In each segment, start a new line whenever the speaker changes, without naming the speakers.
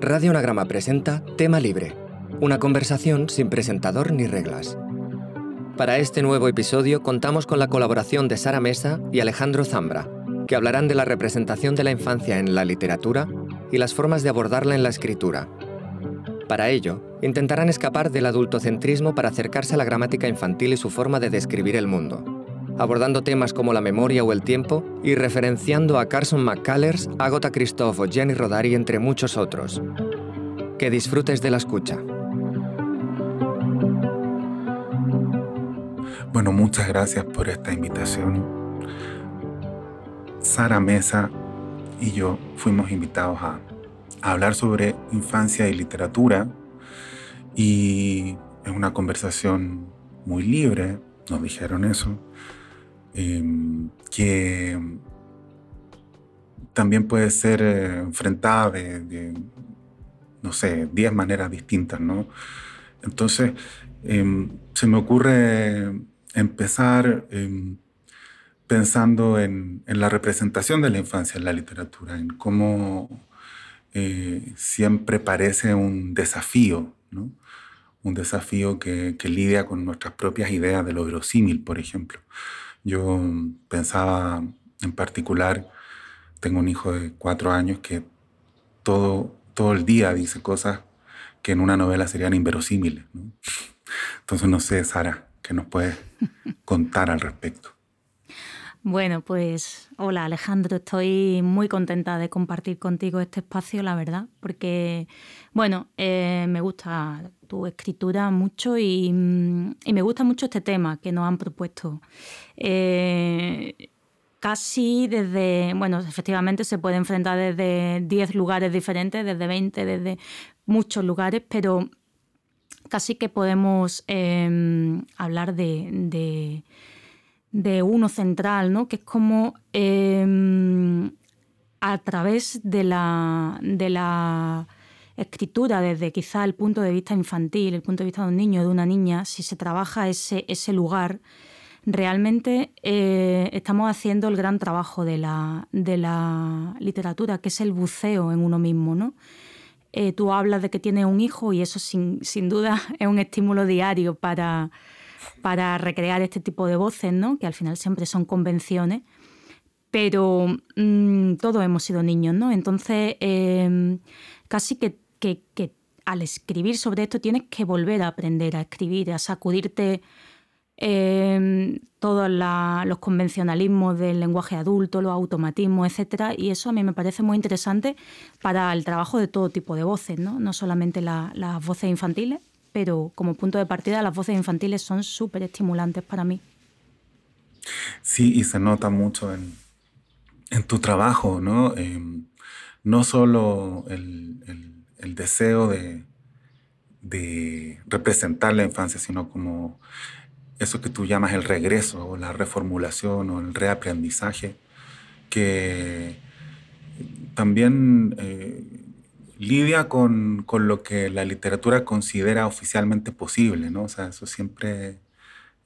Radio Anagrama presenta Tema Libre, una conversación sin presentador ni reglas. Para este nuevo episodio contamos con la colaboración de Sara Mesa y Alejandro Zambra, que hablarán de la representación de la infancia en la literatura y las formas de abordarla en la escritura. Para ello, intentarán escapar del adultocentrismo para acercarse a la gramática infantil y su forma de describir el mundo abordando temas como la memoria o el tiempo y referenciando a Carson McCullers, Agota Christoph o Jenny Rodari, entre muchos otros. Que disfrutes de la escucha.
Bueno, muchas gracias por esta invitación. Sara Mesa y yo fuimos invitados a, a hablar sobre infancia y literatura y es una conversación muy libre, nos dijeron eso, Em, que también puede ser eh, enfrentada de, no sé, 10 maneras distintas, ¿no? Entonces, em, se me ocurre empezar em, pensando en, la representación de la infancia en la literatura, en cómo eh, siempre parece un desafío, ¿no? Un desafío que, que lidia con nuestras propias ideas de lo verosímil, por ejemplo. Yo pensaba en particular, tengo un hijo de cuatro años que todo, todo el día dice cosas que en una novela serían inverosímiles. Entonces no sé, Sara, ¿qué nos puedes contar al respecto?
Bueno, pues hola Alejandro, estoy muy contenta de compartir contigo este espacio, la verdad, porque, bueno, eh, me gusta tu escritura mucho y, me gusta mucho este tema que nos han propuesto. Eh, casi desde, bueno, efectivamente se puede enfrentar desde 10 lugares diferentes, desde 20, desde muchos lugares, pero casi que podemos eh, hablar de de uno central, ¿no? que es como em, a través de la, de la escritura, desde quizá el punto de vista infantil, el punto de vista de un niño de una niña, si se trabaja ese, ese lugar, realmente eh, estamos haciendo el gran trabajo de la, de la, literatura, que es el buceo en uno mismo. ¿no? Eh, tú hablas de que tienes un hijo y eso sin, sin duda es un estímulo diario para para recrear este tipo de voces, ¿no? que al final siempre son convenciones, pero mm, todos hemos sido niños, ¿no? Entonces, em, casi que, al escribir sobre esto tienes que volver a aprender a escribir, a sacudirte em, todos los convencionalismos del lenguaje adulto, los automatismos, etc. Y eso a mí me parece muy interesante para el trabajo de todo tipo de voces, no, no solamente las voces infantiles, pero como punto de partida las voces infantiles son súper estimulantes para mí.
Sí, y se nota mucho en, tu trabajo, ¿no? Em, no solo el, deseo de, de, representar la infancia, sino como eso que tú llamas el regreso o la reformulación o el reaprendizaje, que también eh, lidia con, con, lo que la literatura considera oficialmente posible, ¿no? O sea, eso siempre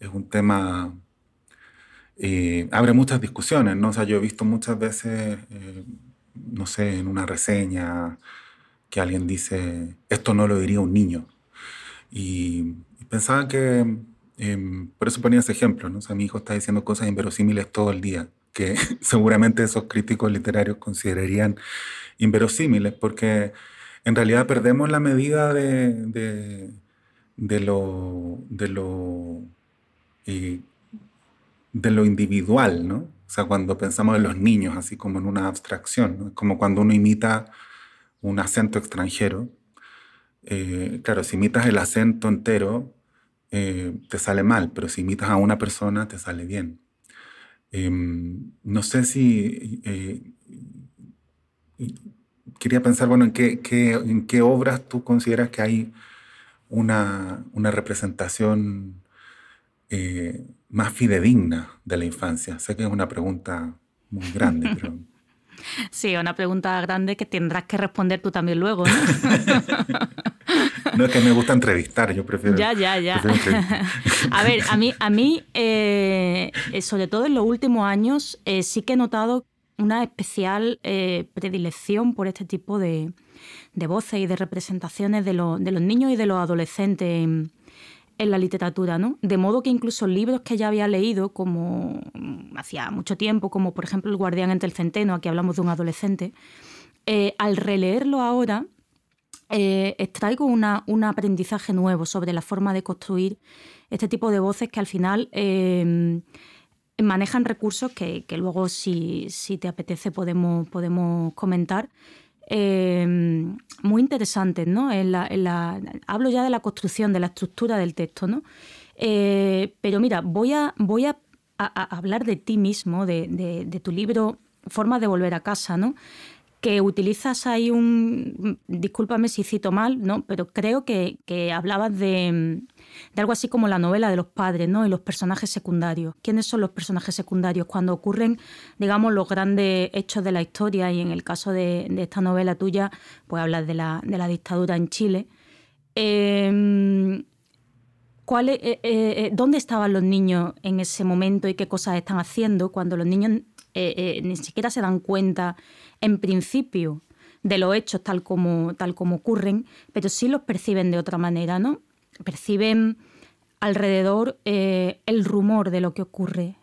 es un tema... Eh, abre muchas discusiones, ¿no? O sea, yo he visto muchas veces, eh, no sé, en una reseña que alguien dice, esto no lo diría un niño. Y, pensaba que, em, por eso ponía ese ejemplo, ¿no? O sea, mi hijo está diciendo cosas inverosímiles todo el día, que seguramente esos críticos literarios considerarían inverosímiles, porque en realidad perdemos la medida de, de, lo, de, lo, eh, de lo individual, ¿no? O sea, cuando pensamos en los niños, así como en una abstracción, como cuando uno imita un acento extranjero. Eh, claro, si imitas el acento entero, eh, te sale mal, pero si imitas a una persona, te sale bien. Em, no sé si quería pensar, bueno, ¿en qué, en qué obras tú consideras que hay una, una representación eh, más fidedigna de la infancia? Sé que es una pregunta muy grande, pero...
Sí, una pregunta grande que tendrás que responder tú también luego, ¿no?
no es que me gusta entrevistar, yo prefiero.
Ya, ya, ya. a ver, a mí, a mí eh, sobre todo en los últimos años, eh, sí que he notado una especial eh, predilección por este tipo de, voces y de representaciones de, los niños y de los adolescentes en, la literatura, ¿no? De modo que incluso libros que ya había leído, como mm, hacía mucho tiempo, como por ejemplo El guardián entre el centeno, aquí hablamos de un adolescente, eh, al releerlo ahora, eh, extraigo una, un aprendizaje nuevo sobre la forma de construir este tipo de voces que al final eh, manejan recursos que, luego si, te apetece podemos, comentar. Eh, muy interesantes, ¿no? hablo ya de la construcción, de la estructura del texto, ¿no? pero mira, voy a, voy hablar de ti mismo, de, de, tu libro Formas de volver a casa, ¿no? Que utilizas ahí un, discúlpame si cito mal, ¿no? pero creo que, hablabas de, algo así como la novela de los padres ¿no? y los personajes secundarios. ¿Quiénes son los personajes secundarios? Cuando ocurren, digamos, los grandes hechos de la historia, y en el caso de, esta novela tuya, pues hablas de la, dictadura en Chile. Em, ¿cuál, eh, eh, eh, ¿Dónde estaban los niños en ese momento y qué cosas están haciendo cuando los niños ni siquiera se dan cuenta en principio de los hechos tal como, tal como ocurren, pero sí los perciben de otra manera, ¿no? Perciben alrededor eh, el rumor de lo que ocurre.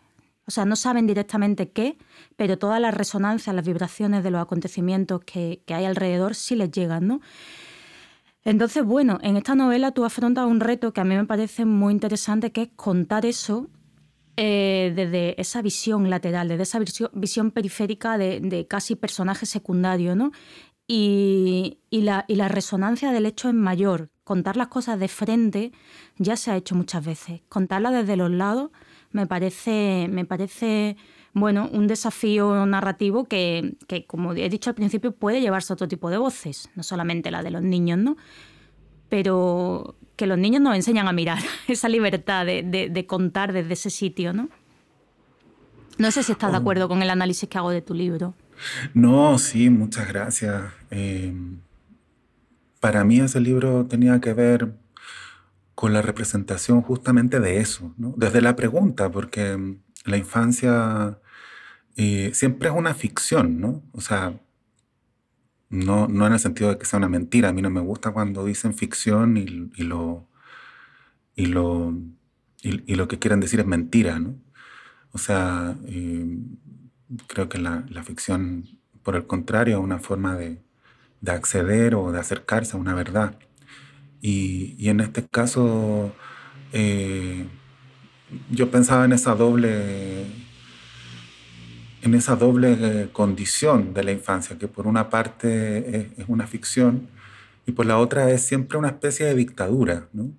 O sea, no saben directamente qué, pero todas las resonancias, las vibraciones de los acontecimientos que, que hay alrededor sí les llegan, ¿no? Entonces, bueno, en esta novela tú afrontas un reto que a mí me parece muy interesante, que es contar eso eh, desde esa visión lateral, desde esa visión, periférica de, casi personaje secundario, ¿no? Y, la, resonancia del hecho es mayor. Contar las cosas de frente ya se ha hecho muchas veces. Contarlas desde los lados me parece, me parece bueno, un desafío narrativo que, que, como he dicho al principio, puede llevarse a otro tipo de voces, no solamente la de los niños, ¿no? Pero que los niños nos enseñan a mirar, esa libertad de, contar desde ese sitio, ¿no? No sé si estás de oh. acuerdo con el análisis que hago de tu libro.
No, sí, muchas gracias. Eh, para mí ese libro tenía que ver con la representación justamente de eso, ¿no? desde la pregunta, porque la infancia eh, siempre es una ficción, ¿no? O sea, no, no en el sentido de que sea una mentira. A mí no me gusta cuando dicen ficción y, lo, y, lo, y, lo que quieren decir es mentira. ¿no? O sea, eh, creo que la, ficción, por el contrario, es una forma de, de, acceder o de acercarse a una verdad. Y, y en este caso, eh, yo pensaba en esa doble en esa doble eh, condición de la infancia, que por una parte es, una ficción y por la otra es siempre una especie de dictadura, ¿no?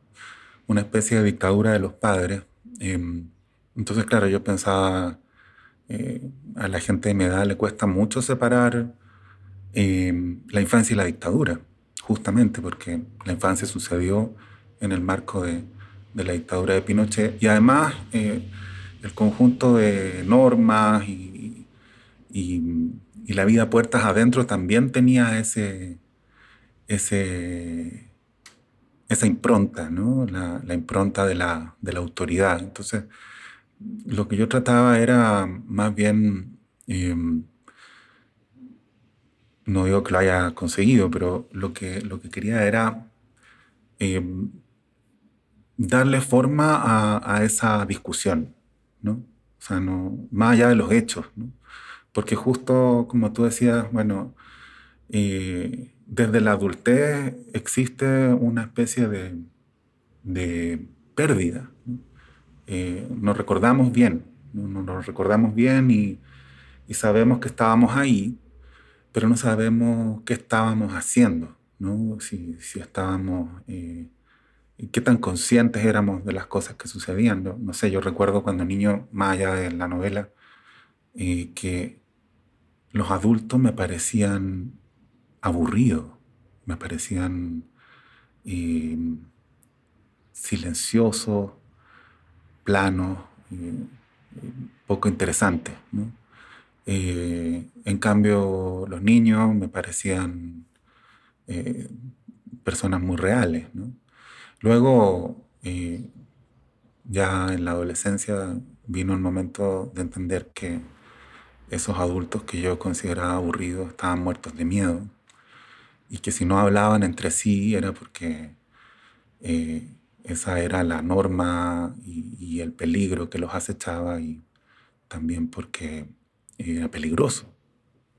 una especie de dictadura de los padres. Em, entonces, claro, yo pensaba, eh, a la gente de mi edad le cuesta mucho separar em, la infancia y la dictadura, justamente porque la infancia sucedió en el marco de, de la dictadura de Pinochet y además eh, el conjunto de normas y y, la vida puertas adentro también tenía ese, esa impronta, ¿no? la, impronta de la, autoridad. Entonces, lo que yo trataba era más bien, em, no digo que lo haya conseguido, pero lo que, lo que quería era em, darle forma a, esa discusión, ¿no? O sea, no, más allá de los hechos. Porque justo como tú decías, bueno, eh, desde la adultez existe una especie de, de pérdida. Eh, nos recordamos bien, nos recordamos bien y, y, sabemos que estábamos ahí, pero no sabemos qué estábamos haciendo, ¿no? si, si estábamos... Eh, qué tan conscientes éramos de las cosas que sucedían. No, no sé, yo recuerdo cuando niño, más allá de la novela, que los adultos me parecían aburridos, me parecían eh, silenciosos, planos, eh, poco interesantes. Eh, en cambio, los niños me parecían personas muy reales. Luego, ya en la adolescencia, vino el momento de entender que esos adultos que yo consideraba aburridos estaban muertos de miedo y que si no hablaban entre sí era porque eh, esa era la norma y, el peligro que los acechaba y también porque era peligroso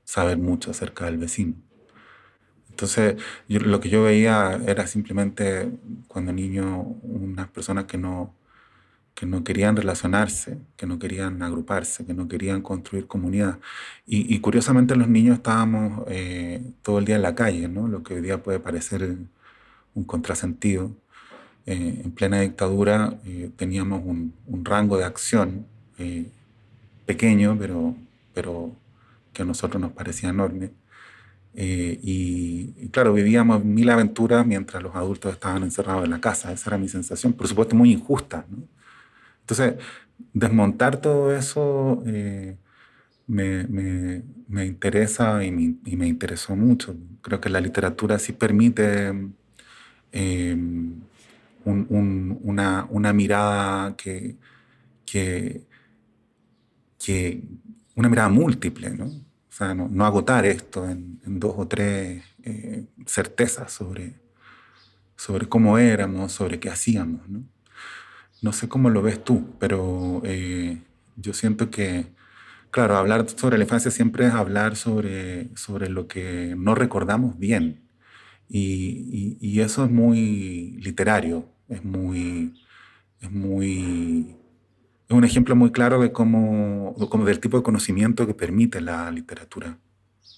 saber mucho acerca del vecino. Entonces, lo que yo veía era simplemente cuando niño unas personas que no, que no querían relacionarse, que no querían agruparse, que no querían construir comunidad. Y, curiosamente los niños estábamos eh, todo el día en la calle, ¿no? lo que hoy día puede parecer un contrasentido. Eh, en plena dictadura eh, teníamos un, un, rango de acción pequeño, pero, pero que a nosotros nos parecía enorme. y, claro, vivíamos mil aventuras mientras los adultos estaban encerrados en la casa. Esa era mi sensación, por supuesto muy injusta. ¿no? Entonces, desmontar todo eso eh, me, me, me, interesa y me, y me, interesó mucho. Creo que la literatura sí permite eh, un, un, una, una, mirada que, que, una mirada múltiple, ¿no? O sea, no, no agotar esto en, en, dos o tres eh, certezas sobre, sobre cómo éramos, sobre qué hacíamos, ¿no? No sé cómo lo ves tú, pero eh, yo siento que, claro, hablar sobre la infancia siempre es hablar sobre, sobre lo que no recordamos bien. Y, y, eso es muy literario, es muy, es muy, es un ejemplo muy claro de cómo, como del tipo de conocimiento que permite la literatura.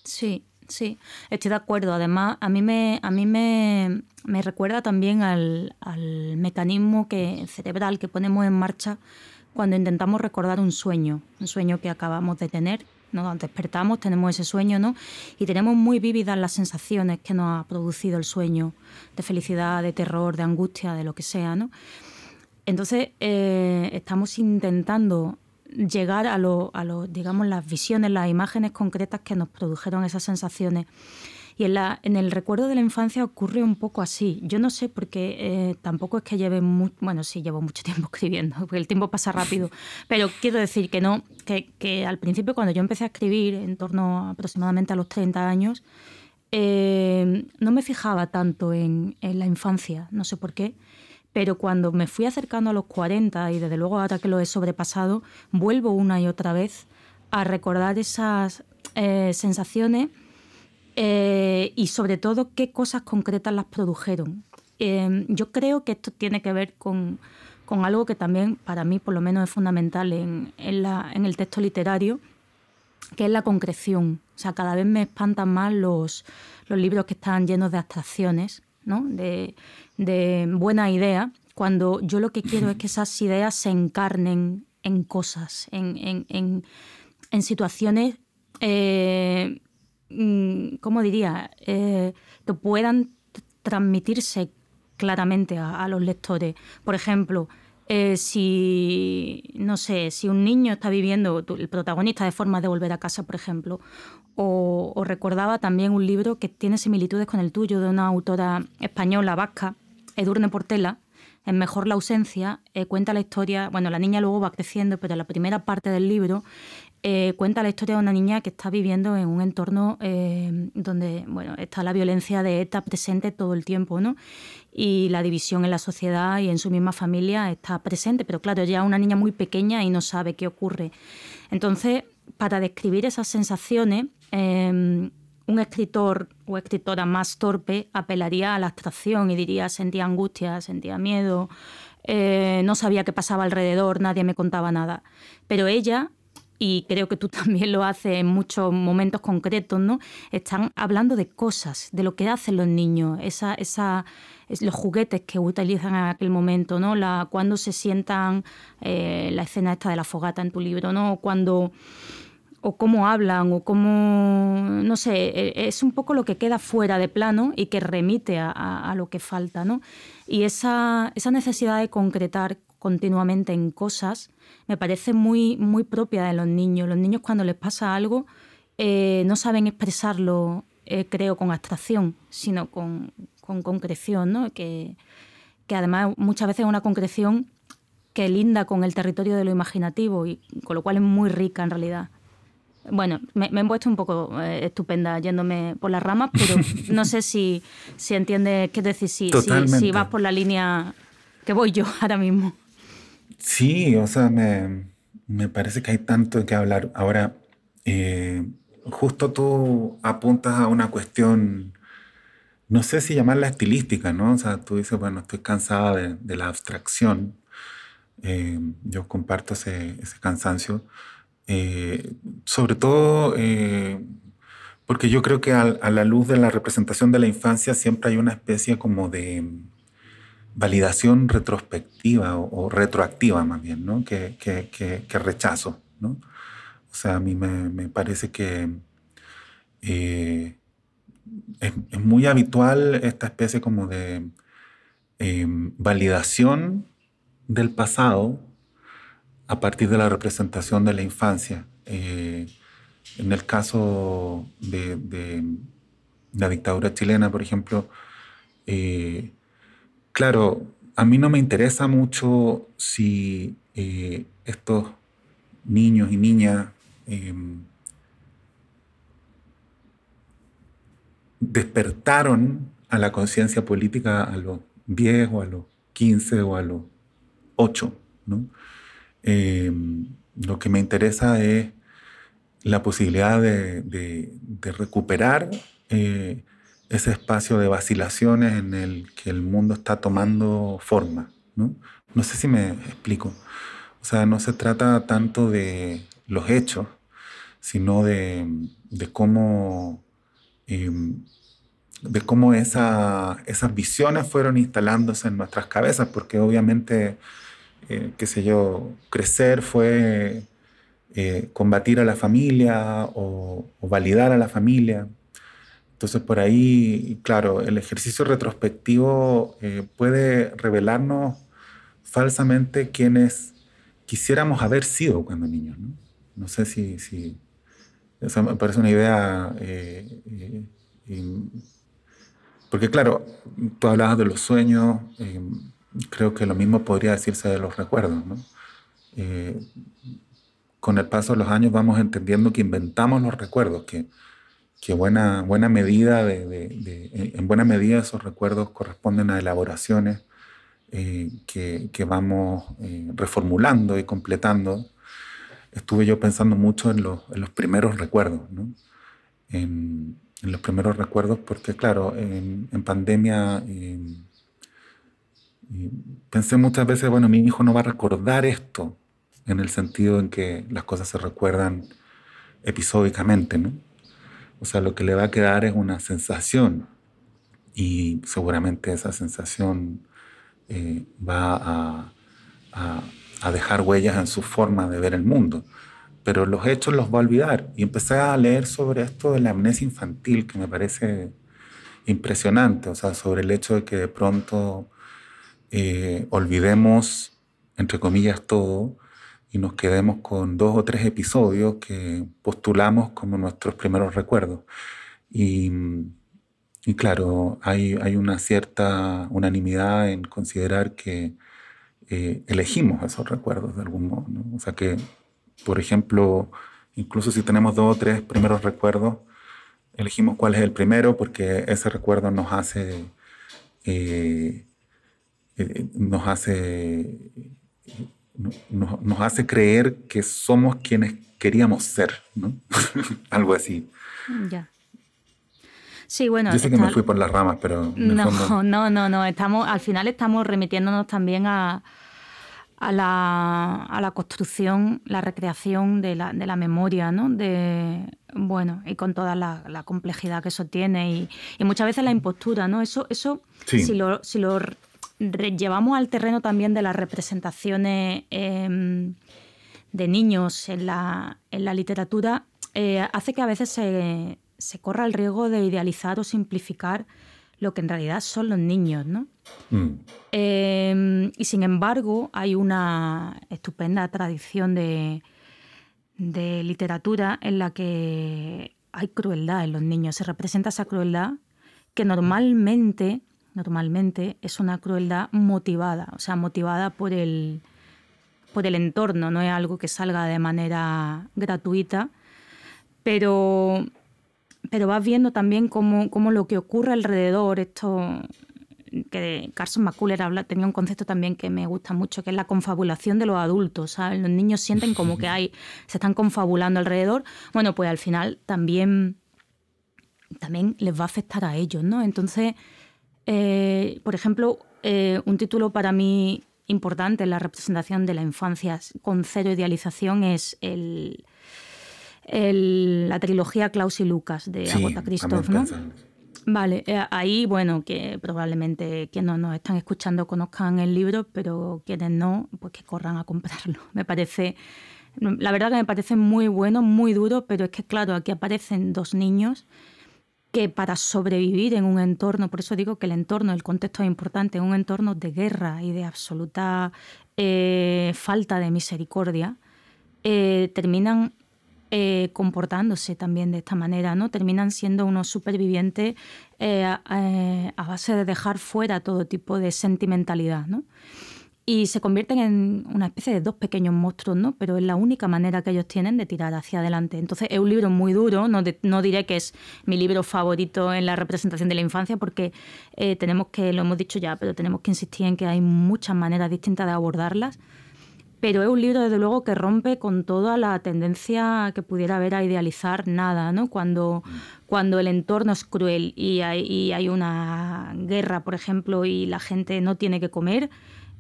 Sí, Sí, estoy de acuerdo. Además, a mí me, a mí me, recuerda también al, mecanismo que, cerebral que ponemos en marcha cuando intentamos recordar un sueño, un sueño que acabamos de tener. ¿no? Despertamos, tenemos ese sueño, ¿no? Y tenemos muy vívidas las sensaciones que nos ha producido el sueño, de felicidad, de terror, de angustia, de lo que sea, ¿no? Entonces, eh, estamos intentando llegar a, lo, a lo, digamos, las visiones, las imágenes concretas que nos produjeron esas sensaciones. Y en, la, en el recuerdo de la infancia ocurre un poco así. Yo no sé porque eh, tampoco es que lleve mucho, bueno, sí, llevo mucho tiempo escribiendo, porque el tiempo pasa rápido, pero quiero decir que no, que, que al principio cuando yo empecé a escribir, en torno aproximadamente a los 30 años, eh, no me fijaba tanto en, en la infancia, no sé por qué. Pero cuando me fui acercando a los 40 y desde luego ahora que lo he sobrepasado, vuelvo una y otra vez a recordar esas eh, sensaciones eh, y sobre todo qué cosas concretas las produjeron. Em, yo creo que esto tiene que ver con, con, algo que también para mí por lo menos es fundamental en, en el texto literario, que es la concreción. O sea, cada vez me espantan más los, los libros que están llenos de abstracciones, ¿no? de, de buena idea, cuando yo lo que quiero es que esas ideas se encarnen en cosas, en, en, situaciones, eh, mm, ¿cómo diría?, eh, que puedan transmitirse claramente a, los lectores. Por ejemplo, eh, si, no sé, si un niño está viviendo, el protagonista de forma de volver a casa, por ejemplo, o, recordaba también un libro que tiene similitudes con el tuyo de una autora española, vasca, Edurne Portela, en Mejor la ausencia, eh, cuenta la historia, bueno, la niña luego va creciendo, pero la primera parte del libro eh, cuenta la historia de una niña que está viviendo en un entorno eh, donde, bueno, está la violencia de ETA presente todo el tiempo, ¿no? Y la división en la sociedad y en su misma familia está presente, pero claro, ella es una niña muy pequeña y no sabe qué ocurre. Entonces, para describir esas sensaciones, un escritor o escritora más torpe apelaría a la abstracción y diría sentía angustia, sentía miedo, eh, no sabía qué pasaba alrededor, nadie me contaba nada. Pero ella, y creo que tú también lo haces en muchos momentos concretos, ¿no? Están hablando de cosas, de lo que hacen los niños, esa, esa, los juguetes que utilizan en aquel momento, ¿no? La, cuando se sientan, eh, la escena esta de la fogata en tu libro, ¿no? Cuando o cómo hablan o cómo, no sé, e, es un poco lo que queda fuera de plano y que remite a, lo que falta, ¿no? Y esa, esa, necesidad de concretar continuamente en cosas me parece muy, muy propia de los niños. Los niños cuando les pasa algo eh, no saben expresarlo, eh, creo, con abstracción, sino con, con concreción, ¿no? Que, que además muchas veces es una concreción que linda con el territorio de lo imaginativo y con lo cual es muy rica en realidad. Bueno, me, he puesto un poco eh, estupenda yéndome por las ramas, pero no sé si, si entiendes qué decir, si, si, vas por la línea que voy yo ahora mismo.
Sí, o sea, me, me parece que hay tanto que hablar. Ahora, eh, justo tú apuntas a una cuestión, no sé si llamarla estilística, ¿no? O sea, tú dices, bueno, estoy cansada de, de la abstracción. Eh, yo comparto ese, ese cansancio. Eh, sobre todo porque yo creo que a, la luz de la representación de la infancia siempre hay una especie como de validación retrospectiva o, retroactiva más bien. Que, rechazo. O sea, a mí me, parece que eh, es, muy habitual esta especie como de eh, validación del pasado a partir de la representación de la infancia. Eh, en el caso de, la dictadura chilena, por ejemplo, Claro, a mí no me interesa mucho si eh, estos niños y niñas em, despertaron a la conciencia política a los 10 o a los 15 o a los 8. Em, lo que me interesa es la posibilidad de, recuperar eh, ese espacio de vacilaciones en el que el mundo está tomando forma. ¿no? sé si me explico. O sea, no se trata tanto de los hechos, sino de, cómo, em, de cómo esa, esas visiones fueron instalándose en nuestras cabezas, porque obviamente, eh, qué sé yo, crecer fue eh, combatir a la familia o, validar a la familia, entonces por ahí, claro, el ejercicio retrospectivo eh, puede revelarnos falsamente quienes quisiéramos haber sido cuando niños. No, no sé si, si me parece una idea, porque claro, tú hablabas de los sueños, creo que lo mismo podría decirse de los recuerdos. ¿no? con el paso de los años vamos entendiendo que inventamos los recuerdos, que que buena, buena medida de, en buena medida esos recuerdos corresponden a elaboraciones eh, que, que, vamos eh, reformulando y completando. Estuve yo pensando mucho en los, en los primeros recuerdos, ¿no? en, en, los primeros recuerdos, porque claro, en, en pandemia pensé muchas veces, bueno, mi hijo no va a recordar esto, en el sentido en que las cosas se recuerdan episódicamente, ¿no? O sea, lo que le va a quedar es una sensación y seguramente esa sensación eh, va a, a, dejar huellas en su forma de ver el mundo. Pero los hechos los va a olvidar. Y empecé a leer sobre esto de la amnesia infantil, que me parece impresionante, o sea, sobre el hecho de que de pronto eh, olvidemos, entre comillas, todo y nos quedemos con dos o tres episodios que postulamos como nuestros primeros recuerdos. Y, y claro, hay, hay, una cierta unanimidad en considerar que eh, elegimos esos recuerdos de algún modo. O sea que, por ejemplo, incluso si tenemos dos o tres primeros recuerdos, elegimos cuál es el primero porque ese recuerdo nos hace, eh, eh, nos hace nos, hace creer que somos quienes queríamos ser, ¿no? Algo así.
Ya. Sí, bueno.
Yo sé que me fui por las ramas, pero.
No, no, no, no. Estamos, al final estamos remitiéndonos también a, a, la, a la construcción, la recreación de la, de la memoria, ¿no? De, bueno, y con toda la, la complejidad que eso tiene y, y, muchas veces la impostura, ¿no? Eso, eso si, lo, si lo llevamos al terreno también de las representaciones em, de niños en la, literatura, eh, hace que a veces se, corra el riesgo de idealizar o simplificar lo que en realidad son los niños, ¿no? Mm. Em, y sin embargo, hay una estupenda tradición de, de literatura en la que hay crueldad en los niños. Se representa esa crueldad que normalmente normalmente es una crueldad motivada, o sea, motivada por el, por el entorno, no es algo que salga de manera gratuita, pero, pero vas viendo también cómo, cómo lo que ocurre alrededor, esto que Carson McCuller habla, tenía un concepto también que me gusta mucho, que es la confabulación de los adultos. Los niños sienten como que hay, se están confabulando alrededor. Bueno, pues al final también, también les va a afectar a ellos, ¿no? Entonces, eh, por ejemplo, eh, un título para mí importante en la representación de la infancia con cero idealización es el, la trilogía Klaus y Lucas de Agota Christoph, ¿no? Vale, eh, ahí, bueno, que probablemente quienes nos están escuchando conozcan el libro, pero quienes no, pues que corran a comprarlo. Me parece, la verdad que me parece muy bueno, muy duro, pero es que, claro, aquí aparecen dos niños que para sobrevivir en un entorno, por eso digo que el entorno, el contexto es importante, un entorno de guerra y de absoluta eh, falta de misericordia, eh, terminan eh, comportándose también de esta manera, ¿no? Terminan siendo unos supervivientes eh, a base de dejar fuera todo tipo de sentimentalidad, ¿no? Y se convierten en una especie de dos pequeños monstruos, ¿no? Pero es la única manera que ellos tienen de tirar hacia adelante. Entonces es un libro muy duro, no, no diré que es mi libro favorito en la representación de la infancia, porque eh, tenemos que, lo hemos dicho ya, pero tenemos que insistir en que hay muchas maneras distintas de abordarlas pero es un libro, desde luego, que rompe con toda la tendencia que pudiera haber a idealizar nada, ¿no? Cuando, cuando el entorno es cruel y hay, hay, una guerra, por ejemplo, y la gente no tiene que comer,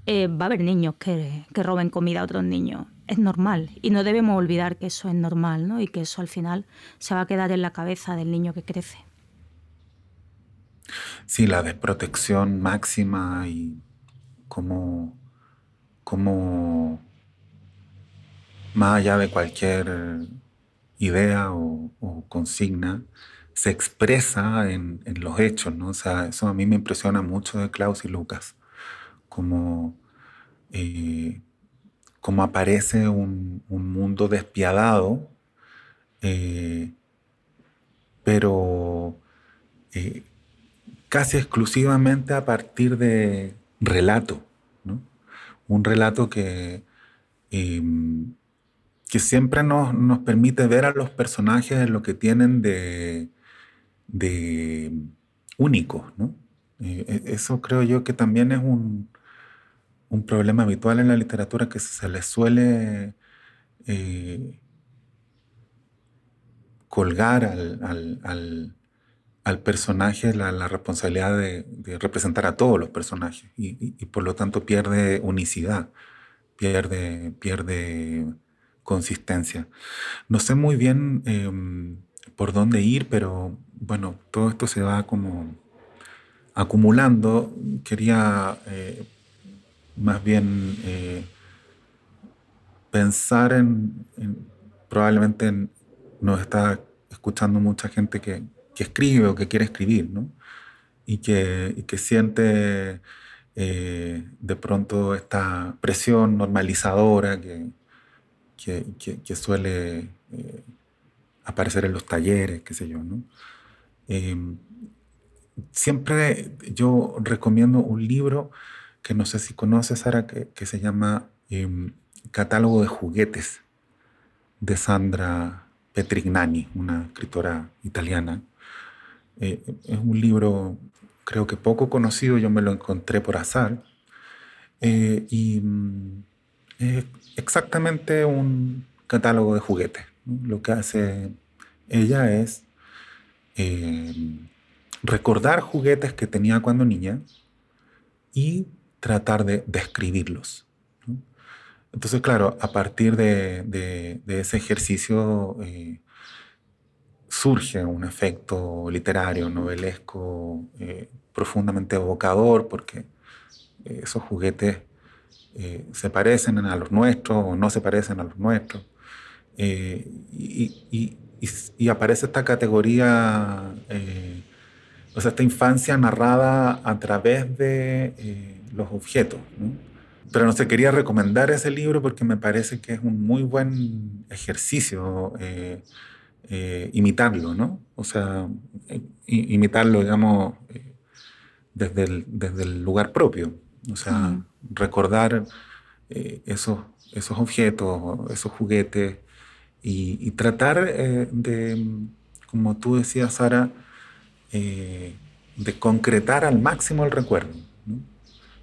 eh, va a haber niños que, que, roben comida a otros niños. Es normal y no debemos olvidar que eso es normal, ¿no? Y que eso al final se va a quedar en la cabeza del niño que crece.
Sí, la desprotección máxima y cómo, cómo más allá de cualquier idea o, consigna, se expresa en, los hechos, ¿no? O sea, eso a mí me impresiona mucho de Klaus y Lucas, como, eh, aparece un, mundo despiadado, eh, pero eh, casi exclusivamente a partir de relato, ¿no? Un relato que em, que siempre nos, nos, permite ver a los personajes en lo que tienen de, de único. ¿no? E, eso creo yo que también es un, un, problema habitual en la literatura que se le suele eh, colgar al, al, personaje la, responsabilidad de, representar a todos los personajes y, y, por lo tanto pierde unicidad, pierde, pierde consistencia. No sé muy bien em, por dónde ir, pero bueno, todo esto se va como acumulando. Quería eh, más bien eh, pensar en, probablemente nos está escuchando mucha gente que, escribe o que quiere escribir, ¿no? Y que, que siente eh, de pronto esta presión normalizadora que, que, suele eh, aparecer en los talleres, qué sé yo, ¿no? Em, siempre yo recomiendo un libro que no sé si conoces, Sara, que, se llama em, Catálogo de juguetes de Sandra Petrignani, una escritora italiana. Eh, es un libro creo que poco conocido, yo me lo encontré por azar. Eh, y mm, es exactamente un catálogo de juguetes. Lo que hace ella es eh, recordar juguetes que tenía cuando niña y tratar de describirlos. Entonces, claro, a partir de, ese ejercicio eh, surge un efecto literario, novelesco, eh, profundamente evocador, porque esos juguetes eh, se parecen a los nuestros o no se parecen a los nuestros. Eh, y, aparece esta categoría, eh, o sea, esta infancia narrada a través de los objetos. Pero no se quería recomendar ese libro porque me parece que es un muy buen ejercicio imitarlo, ¿no? O sea, imitarlo, digamos, desde el, desde el lugar propio. O sea, recordar eh, esos, esos objetos, esos juguetes y, tratar eh, de, como tú decías, Sara, eh, de concretar al máximo el recuerdo,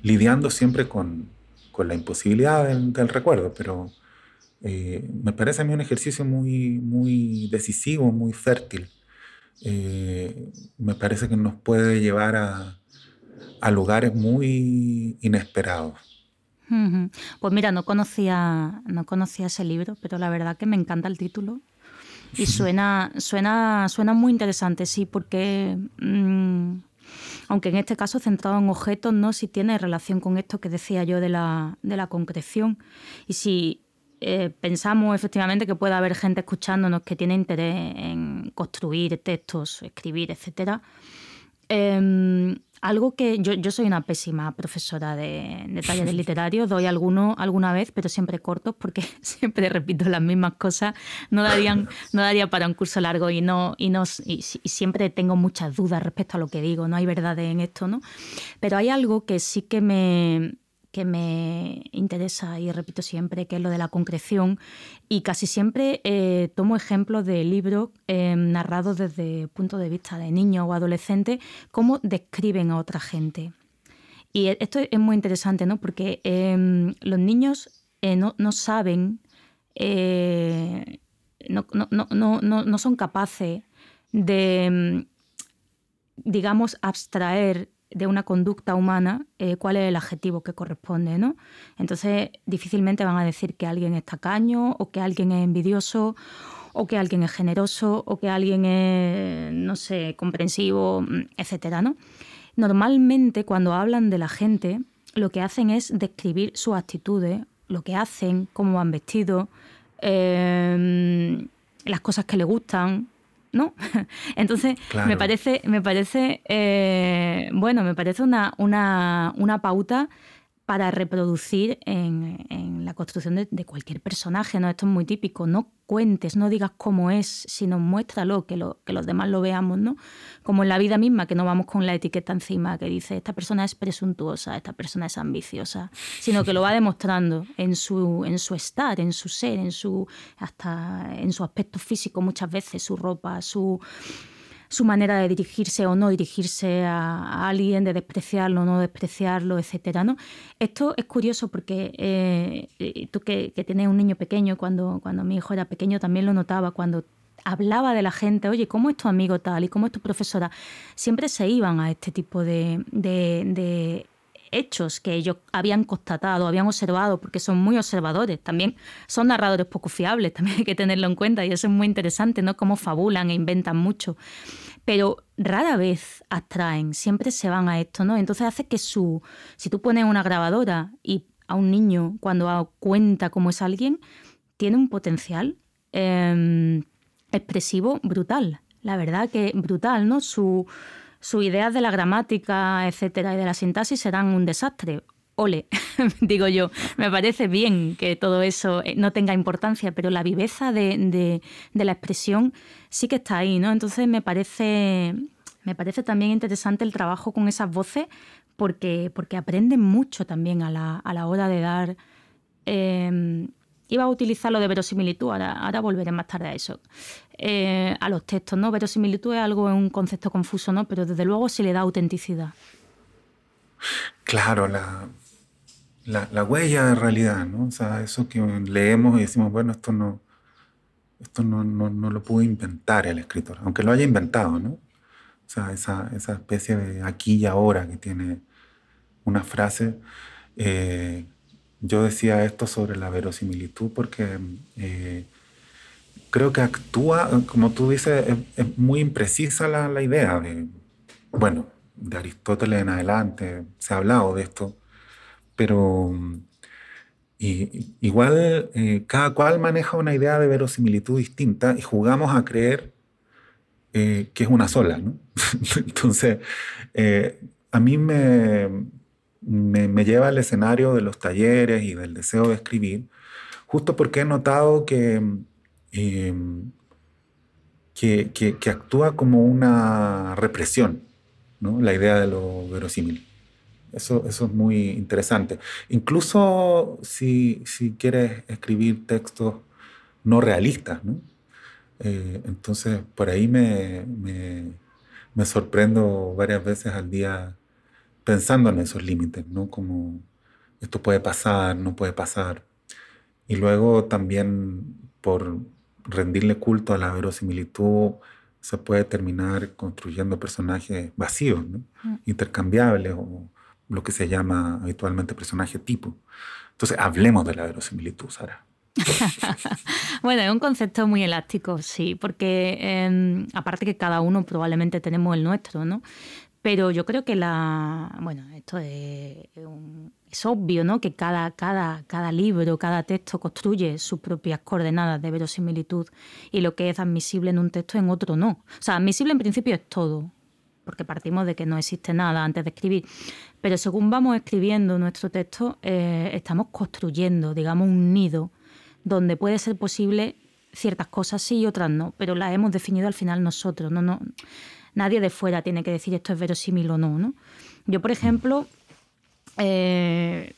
lidiando siempre con, con, la imposibilidad del, recuerdo, pero eh, me parece a mí un ejercicio muy, muy decisivo, muy fértil. me parece que nos puede llevar a, a lugares muy inesperados.
Pues mira, no conocía, no conocía ese libro, pero la verdad que me encanta el título. Y suena, suena, suena muy interesante, sí, porque mm, aunque en este caso centrado en objetos, ¿no? Si tiene relación con esto que decía yo de la, concreción. Y si eh, pensamos efectivamente que puede haber gente escuchándonos que tiene interés en construir textos, escribir, etcétera. Em, algo que yo, yo soy una pésima profesora de, de talleres literarios, doy alguno alguna vez, pero siempre cortos porque siempre repito las mismas cosas. No darían, no daría para un curso largo y no y no y, siempre tengo muchas dudas respecto a lo que digo. No hay verdad en esto, ¿no? Pero hay algo que sí que me que me interesa y repito siempre, que es lo de la concreción. Y casi siempre eh, tomo ejemplos de libros eh, narrados desde el punto de vista de niños o adolescentes, cómo describen a otra gente. Y e, esto es muy interesante, ¿no? Porque em, los niños eh, no, saben, no, no, son capaces de, digamos, abstraer de una conducta humana eh, cuál es el adjetivo que corresponde, ¿no? Entonces difícilmente van a decir que alguien es tacaño o que alguien es envidioso o que alguien es generoso o que alguien es, no sé, comprensivo, mm, etcétera, ¿no? Normalmente cuando hablan de la gente lo que hacen es describir sus actitudes, lo que hacen, cómo van vestidos, eh, las cosas que le gustan, ¿no? Entonces, me parece, me parece eh, bueno, me parece una, una, una pauta para reproducir en, la construcción de, cualquier personaje. ¿no? Esto es muy típico. No cuentes, no digas cómo es, sino muéstralo, que, lo, que los demás lo veamos. ¿no? Como en la vida misma, que no vamos con la etiqueta encima que dice esta persona es presuntuosa, esta persona es ambiciosa, sino que lo va demostrando en su, en su estar, en su ser, en su, hasta en su aspecto físico muchas veces, su ropa, su su manera de dirigirse o no dirigirse a, alguien, de despreciarlo o no despreciarlo, etcétera, ¿no? Esto es curioso porque eh, tú que, tienes un niño pequeño, cuando, cuando mi hijo era pequeño también lo notaba, cuando hablaba de la gente, oye, ¿cómo es tu amigo tal y cómo es tu profesora? Siempre se iban a este tipo de, de hechos que ellos habían constatado, habían observado, porque son muy observadores, también son narradores poco fiables, también hay que tenerlo en cuenta y eso es muy interesante, ¿no? Cómo fabulan e inventan mucho. Pero rara vez abstraen, siempre se van a esto, ¿no? Entonces hace que su, si tú pones una grabadora y a un niño cuando cuenta cómo es alguien, tiene un potencial em, expresivo brutal. La verdad que brutal, ¿no? Su, sus ideas de la gramática, etcétera, y de la sintaxis serán un desastre. Ole, digo yo, me parece bien que todo eso eh, no tenga importancia, pero la viveza de, la expresión sí que está ahí, ¿no? Entonces me parece, me parece también interesante el trabajo con esas voces porque, porque aprenden mucho también a la, a la hora de dar eh, Iba a utilizar lo de verosimilitud, ahora, volveré más tarde a eso. Eh, a los textos, ¿no? Verosimilitud es algo, un concepto confuso, ¿no? Pero desde luego se le da autenticidad.
Claro, la, la, huella de realidad, ¿no? O sea, eso que leemos y decimos, bueno, esto no, esto no, no, lo pudo inventar el escritor, aunque lo haya inventado, ¿no? O sea, esa, esa especie de aquí y ahora que tiene una frase eh, yo decía esto sobre la verosimilitud porque eh, creo que actúa, como tú dices, es, muy imprecisa la, idea de, bueno, de Aristóteles en adelante, se ha hablado de esto, pero igual eh, cada cual maneja una idea de verosimilitud distinta y jugamos a creer eh, que es una sola, ¿no? Entonces, a mí me, me, lleva al escenario de los talleres y del deseo de escribir, justo porque he notado que, em, que, que, actúa como una represión, ¿no? la idea de lo verosímil. Eso, eso es muy interesante. Incluso si, si quieres escribir textos no realistas. ¿no? Eh, entonces, por ahí me, me, me, sorprendo varias veces al día pensando en esos límites, ¿no? Como esto puede pasar, no puede pasar. Y luego también por rendirle culto a la verosimilitud, se puede terminar construyendo personajes vacíos, ¿no? Mm. intercambiables o lo que se llama habitualmente personaje tipo. Entonces, hablemos de la verosimilitud, Sara.
bueno, es un concepto muy elástico, sí, porque em, aparte que cada uno probablemente tenemos el nuestro, ¿no? Pero yo creo que la. Bueno, esto es, es, obvio, ¿no? Que cada, cada, cada libro, cada texto construye sus propias coordenadas de verosimilitud y lo que es admisible en un texto en otro no. O sea, admisible en principio es todo, porque partimos de que no existe nada antes de escribir. Pero según vamos escribiendo nuestro texto, eh, estamos construyendo, digamos, un nido donde puede ser posible ciertas cosas sí y otras no, pero las hemos definido al final nosotros. No, no, nadie de fuera tiene que decir esto es verosímil o no. ¿no? Yo, por ejemplo, eh,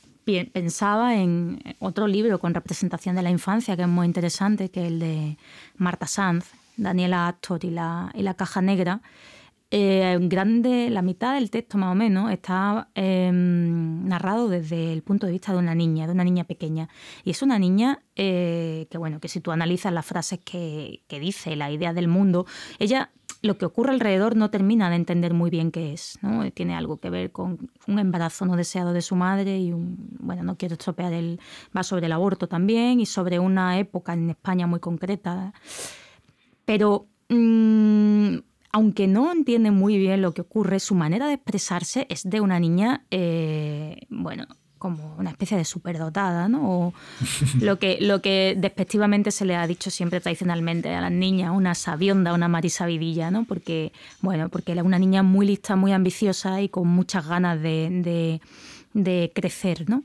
pensaba en otro libro con representación de la infancia que es muy interesante, que es el de Marta Sanz, Daniela Astor y la, y la Caja Negra, eh, grande, la mitad del texto más o menos está em, narrado desde el punto de vista de una niña, de una niña pequeña. Y es una niña eh, que, bueno, que si tú analizas las frases que, dice, la idea del mundo, ella lo que ocurre alrededor no termina de entender muy bien qué es. ¿no? Tiene algo que ver con un embarazo no deseado de su madre y un, bueno, no quiero estropear el, va sobre el aborto también y sobre una época en España muy concreta. Pero mm, aunque no entiende muy bien lo que ocurre, su manera de expresarse es de una niña, eh, bueno, como una especie de superdotada, ¿no? O lo que, lo que despectivamente se le ha dicho siempre tradicionalmente a las niñas, una sabionda, una marisabidilla, ¿no? Porque, bueno, porque era una niña muy lista, muy ambiciosa y con muchas ganas de, de crecer, ¿no?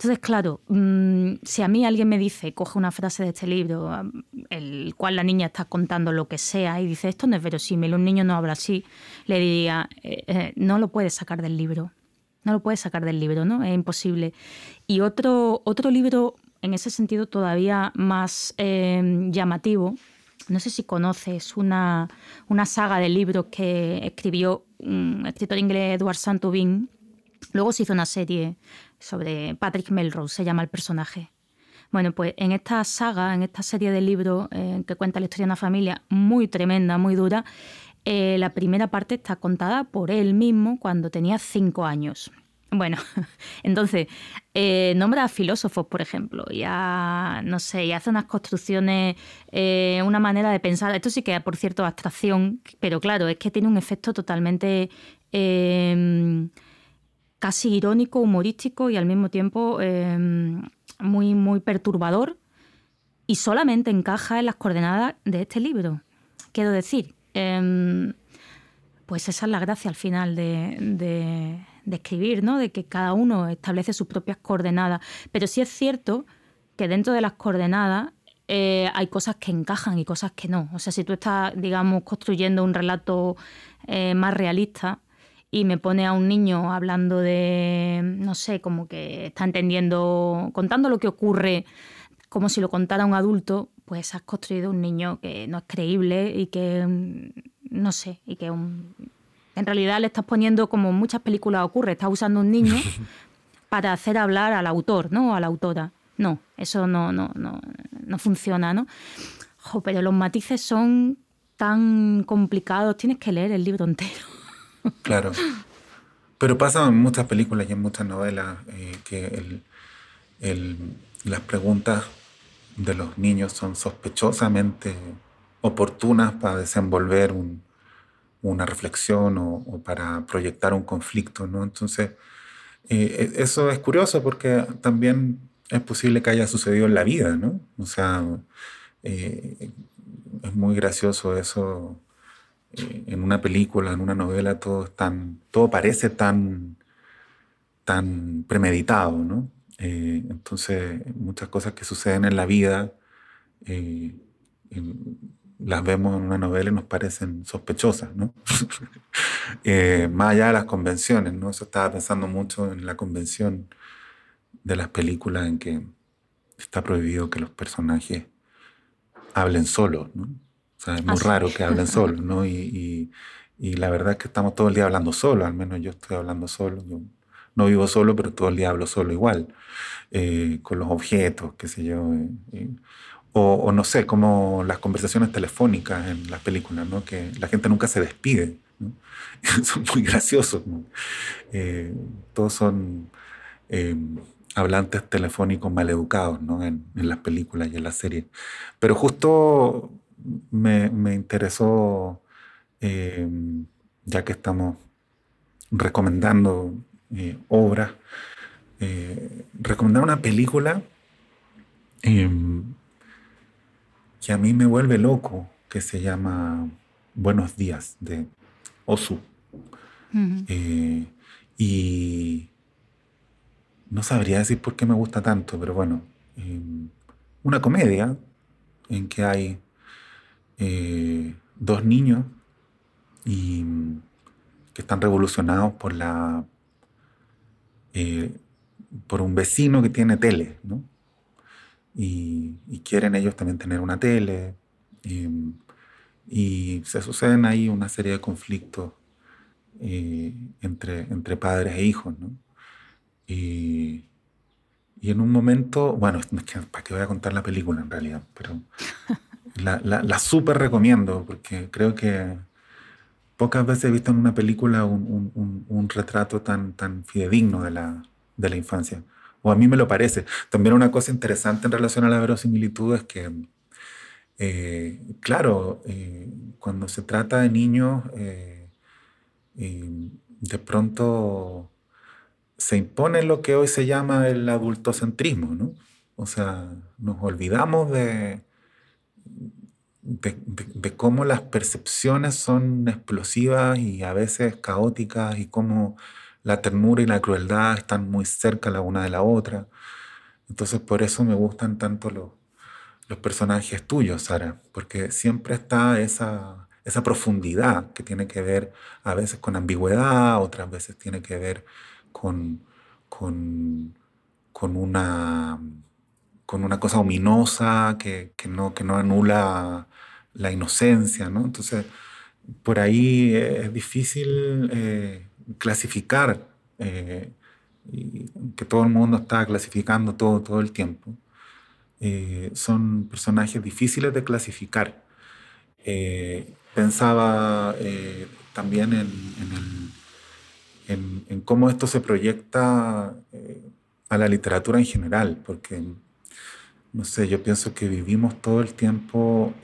Entonces, claro, mm, si a mí alguien me dice, coge una frase de este libro, el cual la niña está contando lo que sea, y dice, esto no es verosímil, un niño no habla así, le diría, eh, eh, no lo puedes sacar del libro. No lo puedes sacar del libro, ¿no? Es imposible. Y otro, otro libro, en ese sentido, todavía más em, llamativo, no sé si conoces una, una saga de libros que escribió un escritor inglés, Edward Santubin. Luego se hizo una serie sobre Patrick Melrose, se llama el personaje. Bueno, pues en esta saga, en esta serie de libros eh, que cuenta la historia de una familia muy tremenda, muy dura, eh, la primera parte está contada por él mismo cuando tenía cinco años. Bueno, entonces, eh, nombra a filósofos, por ejemplo, y no sé, y hace unas construcciones, una manera de pensar. Esto sí que por cierto, abstracción, pero claro, es que tiene un efecto totalmente casi irónico, humorístico y al mismo tiempo em, muy, muy perturbador y solamente encaja en las coordenadas de este libro. Quiero decir, em, pues esa es la gracia al final de, escribir, ¿no? de que cada uno establece sus propias coordenadas. Pero sí es cierto que dentro de las coordenadas eh, hay cosas que encajan y cosas que no. O sea, si tú estás, digamos, construyendo un relato eh, más realista, y me pone a un niño hablando de, no sé, como que está entendiendo, contando lo que ocurre como si lo contara un adulto, pues has construido un niño que no es creíble y que, mm, no sé, y que en realidad le estás poniendo como muchas películas ocurre, estás usando un niño para hacer hablar al autor, ¿no? O a la autora. No, eso no, no, no, no funciona, ¿no? pero los matices son tan complicados, tienes que leer el libro entero.
Claro. Pero pasa en muchas películas y en muchas novelas eh, que las preguntas de los niños son sospechosamente oportunas para desenvolver una reflexión o, para proyectar un conflicto, ¿no? Entonces, eh, e, eso es curioso porque también es posible que haya sucedido en la vida, ¿no? O sea, eh, es muy gracioso eso eh, en una película, en una novela, todo, tan, todo parece tan, tan premeditado, ¿no? Eh, entonces, muchas cosas que suceden en la vida eh, las vemos en una novela y nos parecen sospechosas, ¿no? más allá de las convenciones, ¿no? Eso estaba pensando mucho en la convención de las películas en que está prohibido que los personajes hablen solos, ¿no? O sea, es muy raro que hablen solos, ¿no? Y, y, la verdad es que estamos todo el día hablando solo, al menos yo estoy hablando solo. Yo no vivo solo, pero todo el día hablo solo igual, eh, con los objetos, qué sé yo. Eh, o, o, no sé, como las conversaciones telefónicas en las películas, ¿no? Que la gente nunca se despide. ¿no? son muy graciosos. Eh, todos son eh, hablantes telefónicos maleducados ¿no? en, en, las películas y en las series. Pero justo me, me interesó, eh, ya que estamos recomendando obras, recomendar una película que a mí me vuelve loco, que se llama Buenos días, de Osu. Eh, y no sabría decir por qué me gusta tanto, pero bueno, em, una comedia en que hay eh, dos niños y, que están revolucionados por la eh, por un vecino que tiene tele, ¿no? Y, quieren ellos también tener una tele. Em, y se suceden ahí una serie de conflictos eh, entre, entre padres e hijos, ¿no? Y, en un momento, bueno, ¿para qué voy a contar la película en realidad? Pero la, la, la súper recomiendo porque creo que pocas veces he visto en una película un, retrato tan, tan fidedigno de la, de la infancia. O a mí me lo parece. También una cosa interesante en relación a la verosimilitud es que eh, claro, eh, cuando se trata de niños, eh, de pronto se impone lo que hoy se llama el adultocentrismo, ¿no? O sea, nos olvidamos de, de, cómo las percepciones son explosivas y a veces caóticas y cómo la ternura y la crueldad están muy cerca la una de la otra. Entonces por eso me gustan tanto los, los personajes tuyos, Sara, porque siempre está esa, esa profundidad que tiene que ver a veces con ambigüedad, otras veces tiene que ver con, con, con una, con una cosa ominosa que, que, no, que no anula la inocencia, ¿no? Entonces, por ahí es difícil eh, clasificar, eh, que todo el mundo está clasificando todo, todo el tiempo. Eh, son personajes difíciles de clasificar. Eh, pensaba eh, también en, en, en, cómo esto se proyecta a la literatura en general, porque, no sé, yo pienso que vivimos todo el tiempo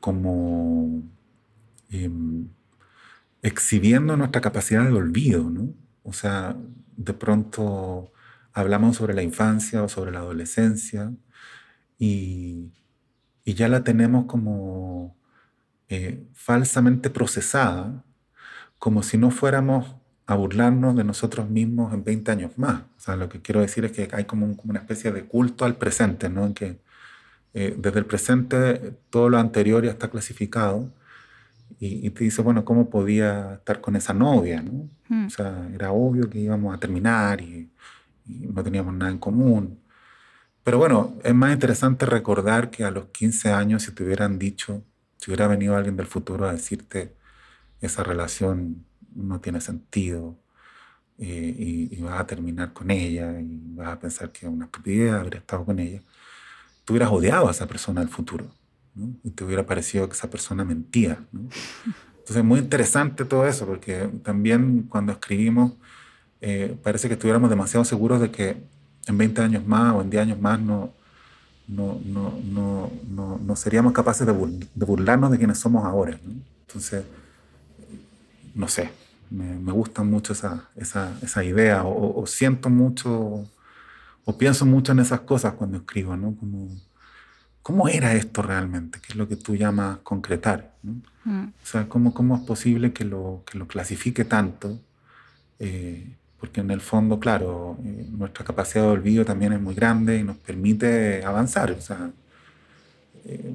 como exhibiendo nuestra capacidad de olvido, ¿no? O sea, de pronto hablamos sobre la infancia o sobre la adolescencia y, ya la tenemos como eh, falsamente procesada, como si no fuéramos a burlarnos de nosotros mismos en 20 años más. O sea, lo que quiero decir es que hay como, una especie de culto al presente, ¿no? En que eh, desde el presente todo lo anterior ya está clasificado y, te dice, bueno, ¿cómo podía estar con esa novia, ¿no? Hmm. O sea, era obvio que íbamos a terminar y y no teníamos nada en común. Pero bueno, es más interesante recordar que a los 15 años, si te hubieran dicho, si hubiera venido alguien del futuro a decirte, esa relación no tiene sentido eh, y, vas a terminar con ella y vas a pensar que es una estupidez haber estado con ella, tú hubieras odiado a esa persona del futuro y te hubiera parecido que esa persona mentía. Entonces es muy interesante todo eso porque también cuando escribimos eh, parece que estuviéramos demasiado seguros de que en 20 años más o en 10 años más no, no, no, no, no seríamos capaces de, burlarnos de quienes somos ahora. Entonces, no sé, me, me gusta mucho esa, esa, esa idea o, siento mucho o pienso mucho en esas cosas cuando escribo, ¿no? Como, ¿Cómo era esto realmente? ¿Qué es lo que tú llamas concretar? Mm. O sea, ¿cómo, ¿cómo es posible que lo, que lo clasifique tanto? Eh, porque en el fondo, claro, eh, nuestra capacidad de olvido también es muy grande y nos permite avanzar. O sea, eh,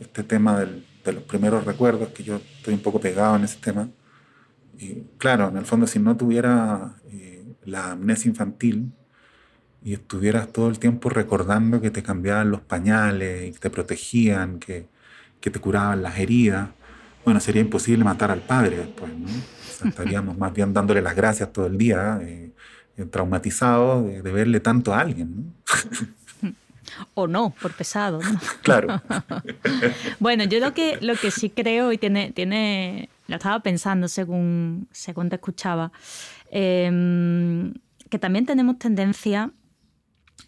este tema de los primeros recuerdos, que yo estoy un poco pegado en ese tema, claro, en el fondo si no tuviera eh, la amnesia infantil y estuvieras todo el tiempo recordando que te cambiaban los pañales que te protegían, que, que te curaban las heridas, bueno, sería imposible matar al padre después, ¿no? estaríamos más bien dándole las gracias todo el día, eh, traumatizados de, verle tanto a alguien, ¿no?
o no, por pesado.
claro.
bueno, yo lo que, lo que sí creo y tiene, tiene, lo estaba pensando según, según te escuchaba, em, que también tenemos tendencia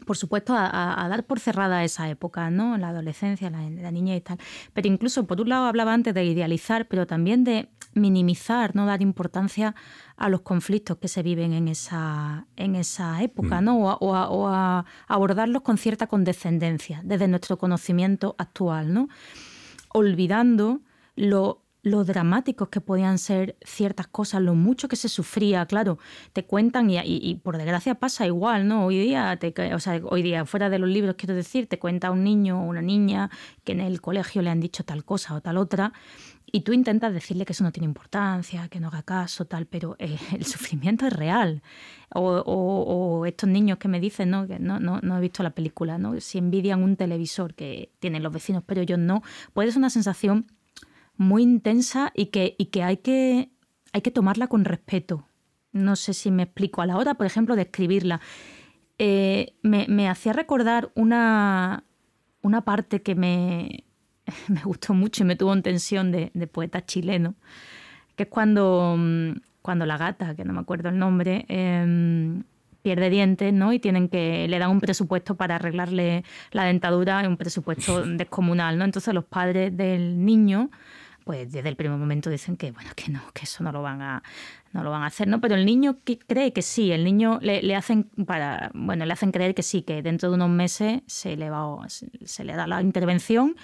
por supuesto, a, dar por cerrada esa época, ¿no? La adolescencia, la, la niñez y tal. Pero incluso, por un lado, hablaba antes de idealizar, pero también de minimizar, no dar importancia a los conflictos que se viven en esa, en esa época, mm. ¿no? O o a, abordarlos con cierta condescendencia desde nuestro conocimiento actual, ¿no? Olvidando lo lo dramáticos que podían ser ciertas cosas, lo mucho que se sufría, claro, te cuentan y, por desgracia pasa igual, ¿no? Hoy día, te, o sea, hoy día fuera de los libros, quiero decir, te cuenta un niño o una niña que en el colegio le han dicho tal cosa o tal otra y tú intentas decirle que eso no tiene importancia, que no haga caso, tal, pero eh, el sufrimiento es real. O, estos niños que me dicen, ¿no? que no, no, no, he visto la película, ¿no? si envidian un televisor que tienen los vecinos, pero ellos no, puede ser una sensación muy intensa y que, hay, que tomarla con respeto. No sé si me explico. A la hora, por ejemplo, de escribirla, eh, me, hacía recordar una parte que me, me, gustó mucho y me tuvo en tensión de, poeta chileno, que es cuando, cuando la gata, que no me acuerdo el nombre, em, pierde dientes, ¿no? Y tienen que le dan un presupuesto para arreglarle la dentadura, un presupuesto descomunal, ¿no? Entonces los padres del niño pues desde el primer momento dicen que bueno que no que eso no lo van a no lo van a hacer no pero el niño cree que sí el niño le, hacen para bueno le hacen creer que sí que dentro de unos meses se le va se le da la intervención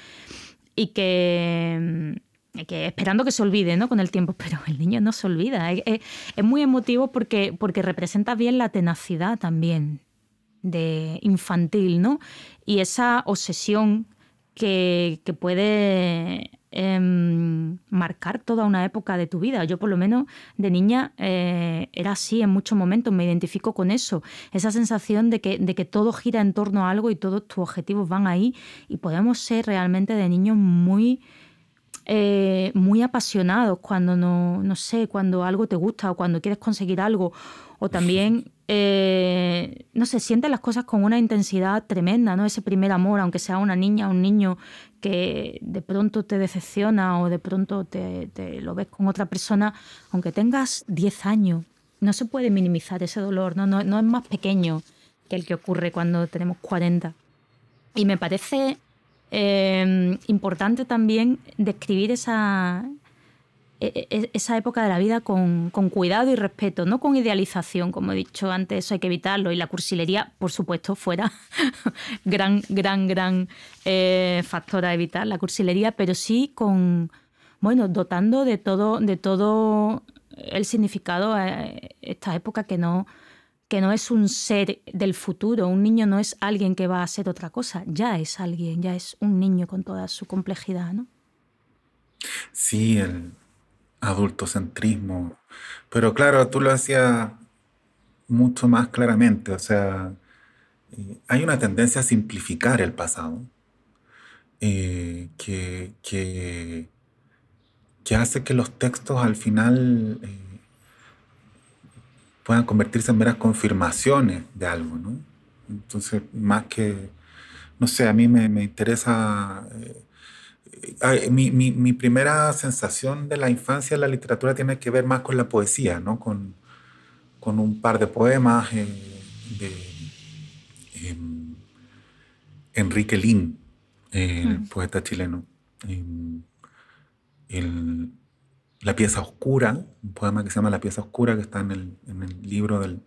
y que que esperando que se olvide ¿no? con el tiempo, pero el niño no se olvida. Es, es, muy emotivo porque, porque representa bien la tenacidad también de infantil, ¿no? Y esa obsesión que, que puede Em, marcar toda una época de tu vida. Yo por lo menos de niña eh, era así en muchos momentos, me identifico con eso, esa sensación de que, de que todo gira en torno a algo y todos tus objetivos van ahí y podemos ser realmente de niños muy... Eh, muy apasionados cuando no, no sé, cuando algo te gusta o cuando quieres conseguir algo o también, eh, no sé, sientes las cosas con una intensidad tremenda, ¿no? Ese primer amor, aunque sea una niña o un niño que de pronto te decepciona o de pronto te, lo ves con otra persona, aunque tengas 10 años, no se puede minimizar ese dolor, ¿no? No, no es más pequeño que el que ocurre cuando tenemos 40. Y me parece eh, importante también describir esa, e, e, esa época de la vida con, cuidado y respeto, no con idealización, como he dicho antes, eso hay que evitarlo. Y la cursilería, por supuesto, fuera gran, gran, gran eh, factor a evitar, la cursilería, pero sí con, bueno, dotando de todo, de todo el significado a esta época que no, que no es un ser del futuro, un niño no es alguien que va a ser otra cosa, ya es alguien, ya es un niño con toda su complejidad, ¿no?
Sí, el, adultocentrismo. Pero claro, tú lo hacías mucho más claramente, o sea, eh, hay una tendencia a simplificar el pasado eh, que, que, hace que los textos al final eh, puedan convertirse en meras confirmaciones de algo, ¿no? Entonces, más que, no sé, a mí me, me interesa mi, mi, mi, primera sensación de la infancia en la literatura tiene que ver más con la poesía, ¿no? con, con un par de poemas eh, de em, Enrique Lin, el mm. poeta chileno. Em, el, la pieza oscura, un poema que se llama La pieza oscura, que está en el, en el libro del,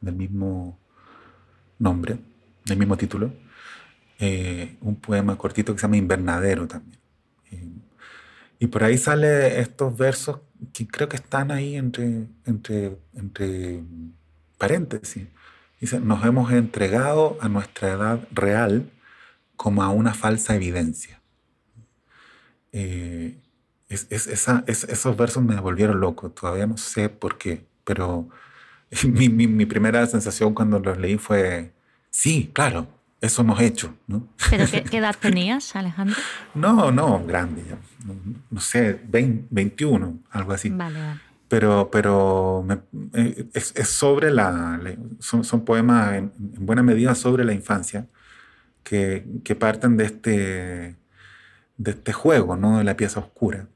del, mismo nombre, del mismo título. Eh, un poema cortito que se llama Invernadero también. Y por ahí sale estos versos que creo que están ahí entre, entre, entre paréntesis. Dice, nos hemos entregado a nuestra edad real como a una falsa evidencia. Eh, es, esa, esos versos me volvieron loco, todavía no sé por qué, pero mi, mi, mi, primera sensación cuando los leí fue, Sí, claro, eso hemos hecho. ¿no?
¿Pero qué, edad tenías, Alejandro?
no, no, grande, no, sé, 21, algo así.
Vale, vale.
Pero, pero eh, es, sobre la, son, son poemas en, buena medida sobre la infancia que, que parten de este, de este juego, ¿no? de la pieza oscura.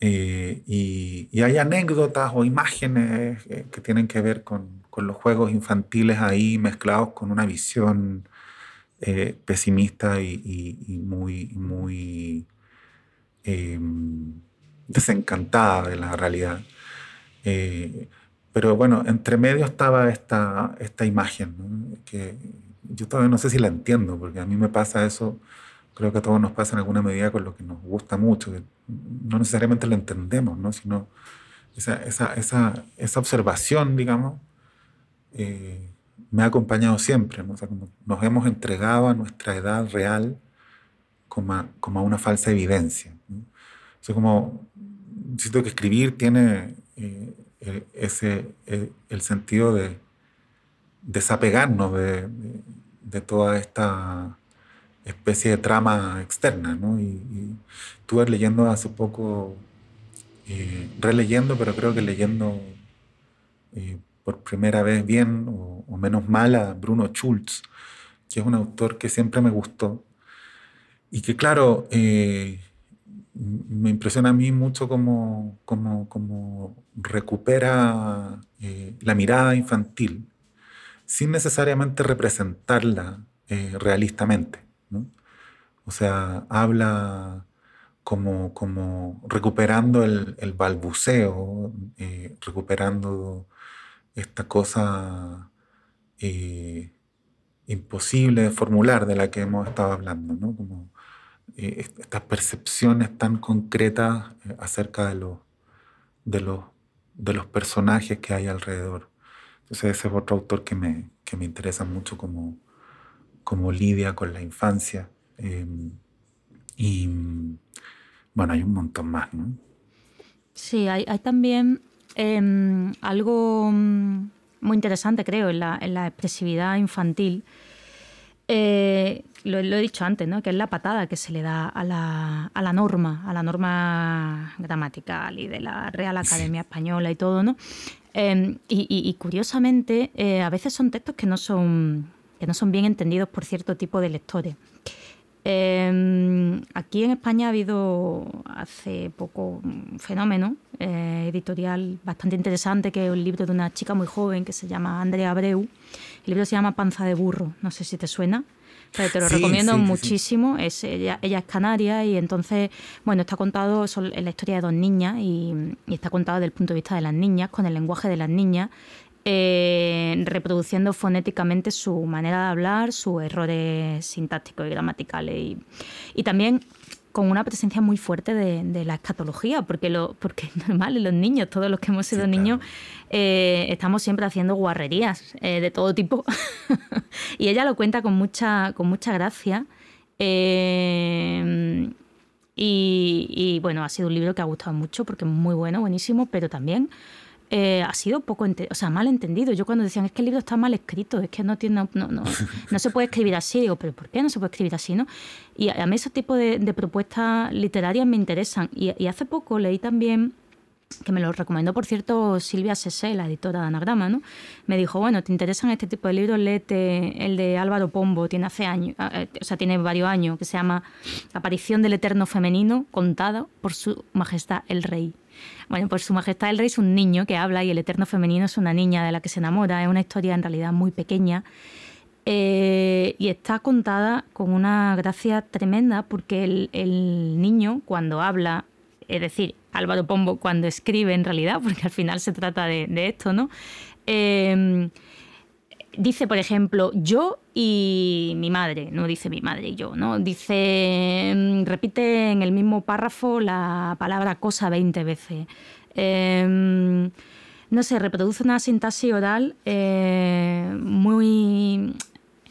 Eh, y, hay anécdotas o imágenes eh, que tienen que ver con, con, los juegos infantiles ahí mezclados con una visión eh, pesimista y, y, muy, muy em, desencantada de la realidad. pero bueno, entre medio estaba esta, esta imagen, que yo todavía no sé si la entiendo, porque a mí me pasa eso creo que a todos nos pasa en alguna medida con lo que nos gusta mucho, que no necesariamente lo entendemos, ¿no? sino esa, esa, esa, esa observación, digamos, eh, me ha acompañado siempre. ¿no? O sea, como nos hemos entregado a nuestra edad real como a, como a una falsa evidencia. ¿no? O sea, como siento que escribir tiene eh, ese, el, sentido de desapegarnos de, de toda esta especie de trama externa, ¿no? Y, estuve leyendo hace poco, eh, releyendo, pero creo que leyendo eh, por primera vez bien o, menos mal a Bruno Schulz, que es un autor que siempre me gustó y que claro, eh, me impresiona a mí mucho como, como, como recupera la mirada infantil sin necesariamente representarla realistamente. O sea, habla como, como recuperando el, balbuceo, eh, recuperando esta cosa eh, imposible de formular de la que hemos estado hablando, ¿no? Como eh, estas percepciones tan concretas acerca de los, de, los, de los personajes que hay alrededor. Entonces ese es otro autor que me, que me interesa mucho como, como lidia con la infancia. Em, y bueno, hay un montón más, ¿no?
Sí, hay, también em, algo mm, muy interesante, creo, en la, en la expresividad infantil. Eh, lo, he dicho antes, ¿no? que es la patada que se le da a la, a la, norma, a la norma gramatical y de la Real Academia Española y todo, ¿no? Em, y, curiosamente, eh, a veces son textos que no son que no son bien entendidos por cierto tipo de lectores. Em, aquí en España ha habido hace poco un fenómeno eh, editorial bastante interesante, que es un libro de una chica muy joven que se llama Andrea Abreu. El libro se llama Panza de burro, no sé si te suena. Pero te lo recomiendo muchísimo. Es, ella, ella, es canaria y entonces, bueno, está contado es la historia de dos niñas y, y, está contado desde el punto de vista de las niñas, con el lenguaje de las niñas eh, reproduciendo fonéticamente su manera de hablar, sus errores sintácticos y gramaticales. Y, también con una presencia muy fuerte de, la escatología, porque, lo, porque es normal, los niños, todos los que hemos sido niños, eh, estamos siempre haciendo guarrerías eh, de todo tipo. y ella lo cuenta con mucha, con mucha gracia. y, y, bueno, ha sido un libro que ha gustado mucho porque es muy bueno, buenísimo, pero también eh, ha sido poco, o sea, mal entendido. Yo cuando decían, es que el libro está mal escrito, es que no, tiene, no, no, no se puede escribir así, digo, pero ¿por qué no se puede escribir así? ¿no? Y a mí ese tipo de, propuestas literarias me interesan. Y, hace poco leí también que me lo recomendó, por cierto, Silvia Sese, la editora de Anagrama, ¿no? Me dijo, bueno, ¿te interesan este tipo de libros? Léete el de Álvaro Pombo, tiene hace años, eh, o sea, tiene varios años, que se llama Aparición del Eterno Femenino, contada por su majestad el Rey. Bueno, pues Su Majestad el Rey es un niño que habla y el Eterno Femenino es una niña de la que se enamora. Es una historia en realidad muy pequeña. Eh, y está contada con una gracia tremenda porque el, niño cuando habla, es decir, Álvaro Pombo cuando escribe en realidad, porque al final se trata de, esto, ¿no? Eh, dice, por ejemplo, yo y mi madre, no dice mi madre y yo, ¿no? Dice, mm, repite en el mismo párrafo la palabra cosa 20 veces. Em, no sé, reproduce una sintaxis oral eh, muy,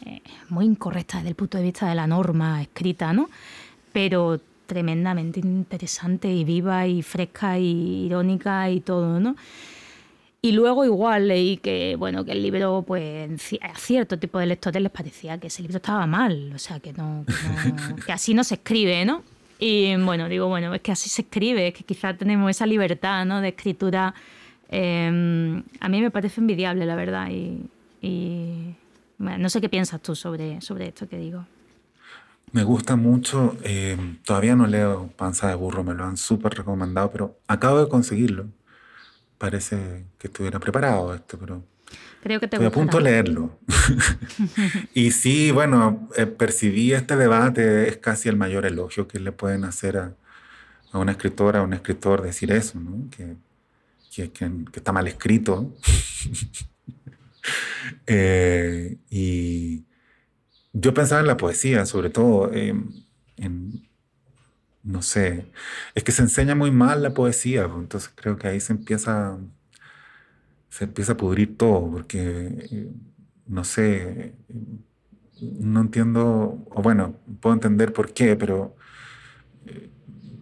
eh, muy incorrecta desde el punto de vista de la norma escrita, ¿no? Pero tremendamente interesante y viva y fresca y irónica y todo, ¿no? Y luego igual leí que, bueno, que el libro, pues a cierto tipo de lectores les parecía que ese libro estaba mal, o sea, que, no, que, así no se escribe, ¿no? Y bueno, digo, bueno, es que así se escribe, es que quizá tenemos esa libertad, ¿no? De escritura. Em, a mí me parece envidiable, la verdad, y, no sé qué piensas tú sobre, sobre esto que digo.
Me gusta mucho, em, todavía no leo Panza de Burro, me lo han súper recomendado, pero acabo de conseguirlo parece que estuviera preparado esto, pero
Creo que te
estoy a punto de leerlo. y sí, bueno, eh, percibí este debate, es casi el mayor elogio que le pueden hacer a, a una escritora, a un escritor, decir eso, ¿no? que, que, que, está mal escrito. Eh, y yo pensaba en la poesía, sobre todo, en, no sé, es que se enseña muy mal la poesía, pues, entonces creo que ahí se empieza, se empieza a pudrir todo, porque, no sé, no entiendo, o bueno, puedo entender por qué, pero eh,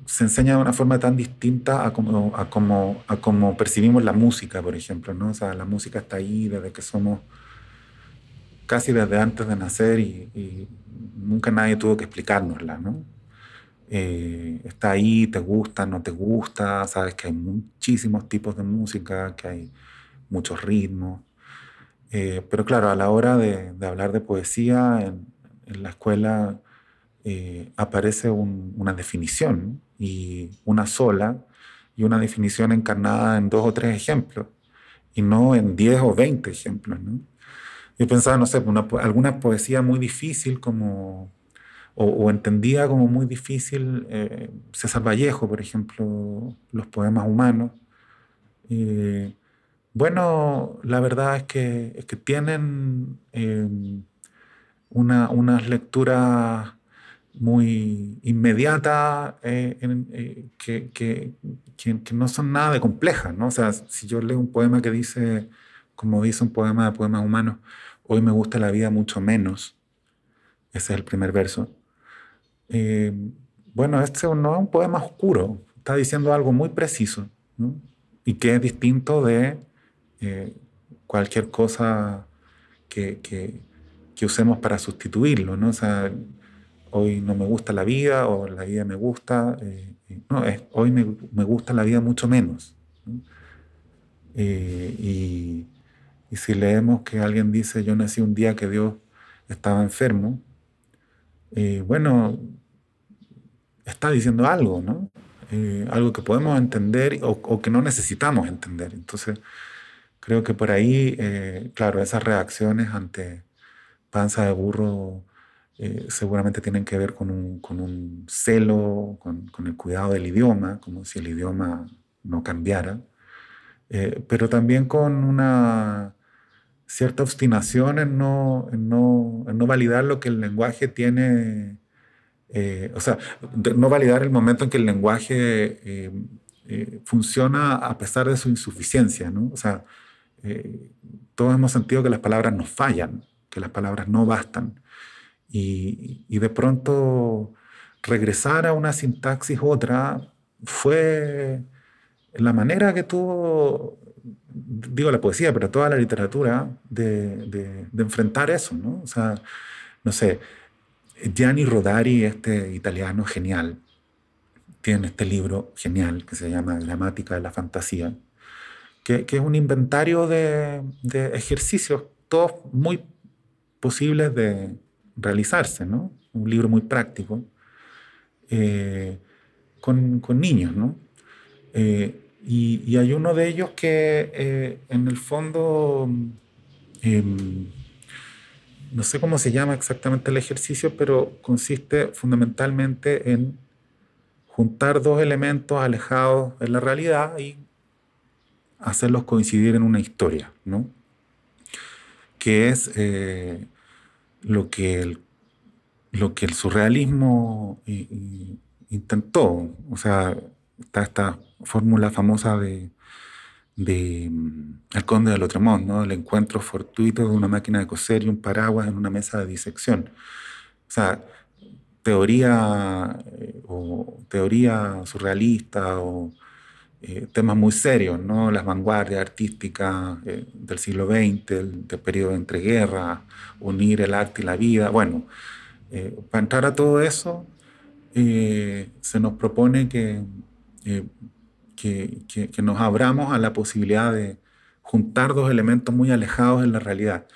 se enseña de una forma tan distinta a como, a como, a como percibimos la música, por ejemplo, ¿no? O sea, la música está ahí desde que somos casi desde antes de nacer y, y nunca nadie tuvo que explicárnosla, ¿no? Eh, está ahí, te gusta, no te gusta, sabes que hay muchísimos tipos de música, que hay muchos ritmos. Eh, pero claro, a la hora de, hablar de poesía, en, la escuela eh, aparece una definición y una sola, y una definición encarnada en dos o tres ejemplos, y no en diez o veinte ejemplos. ¿no? Yo pensaba, no sé, alguna poesía muy difícil como o, entendía como muy difícil eh, César Vallejo, por ejemplo, los poemas humanos. bueno, la verdad es que, tienen em, una, unas lecturas muy inmediatas eh, eh, que, que, que, no son nada de complejas. ¿no? O sea, si yo leo un poema que dice, como dice un poema de poemas humanos, hoy me gusta la vida mucho menos, ese es el primer verso, eh, bueno, este no es un poema oscuro, está diciendo algo muy preciso y que es distinto de eh, cualquier cosa que, que, usemos para sustituirlo. ¿no? O sea, hoy no me gusta la vida o la vida me gusta. Eh, no, es, hoy me, me, gusta la vida mucho menos. y, y si leemos que alguien dice, yo nací un día que Dios estaba enfermo, eh, bueno, está diciendo algo, ¿no? Eh, algo que podemos entender o, que no necesitamos entender. Entonces, creo que por ahí, eh, claro, esas reacciones ante panza de burro seguramente tienen que ver con un, celo, con, el cuidado del idioma, como si el idioma no cambiara, pero también con una cierta obstinación en no, no, no validar lo que el lenguaje tiene, eh, o sea, no validar el momento en que el lenguaje eh, eh, funciona a pesar de su insuficiencia, ¿no? O sea, todos hemos sentido que las palabras nos fallan, que las palabras no bastan. Y, y de pronto regresar a una sintaxis otra fue la manera que tuvo digo la poesía, pero toda la literatura, de, de, enfrentar eso, ¿no? O sea, no sé, Gianni Rodari, este italiano genial, tiene este libro genial que se llama Gramática de la Fantasía, que, que es un inventario de, de, ejercicios, todos muy posibles de realizarse, ¿no? Un libro muy práctico, eh, con, con, niños, ¿no? Eh, y, hay uno de ellos que eh, en el fondo, em, no sé cómo se llama exactamente el ejercicio, pero consiste fundamentalmente en juntar dos elementos alejados de la realidad y hacerlos coincidir en una historia, ¿no? Que es eh, lo, que el, lo que el surrealismo intentó. O sea, está esta fórmula famosa de, de mm, El Conde de Lotremont, ¿no? el encuentro fortuito de una máquina de coser y un paraguas en una mesa de disección. O sea, teoría, eh, o teoría surrealista o eh, temas muy serios, ¿no? las vanguardias artísticas eh, del siglo XX, del, periodo de entreguerra, unir el arte y la vida. Bueno, eh, para entrar a todo eso, se nos propone que, que, que, nos abramos a la posibilidad de juntar dos elementos muy alejados en la realidad.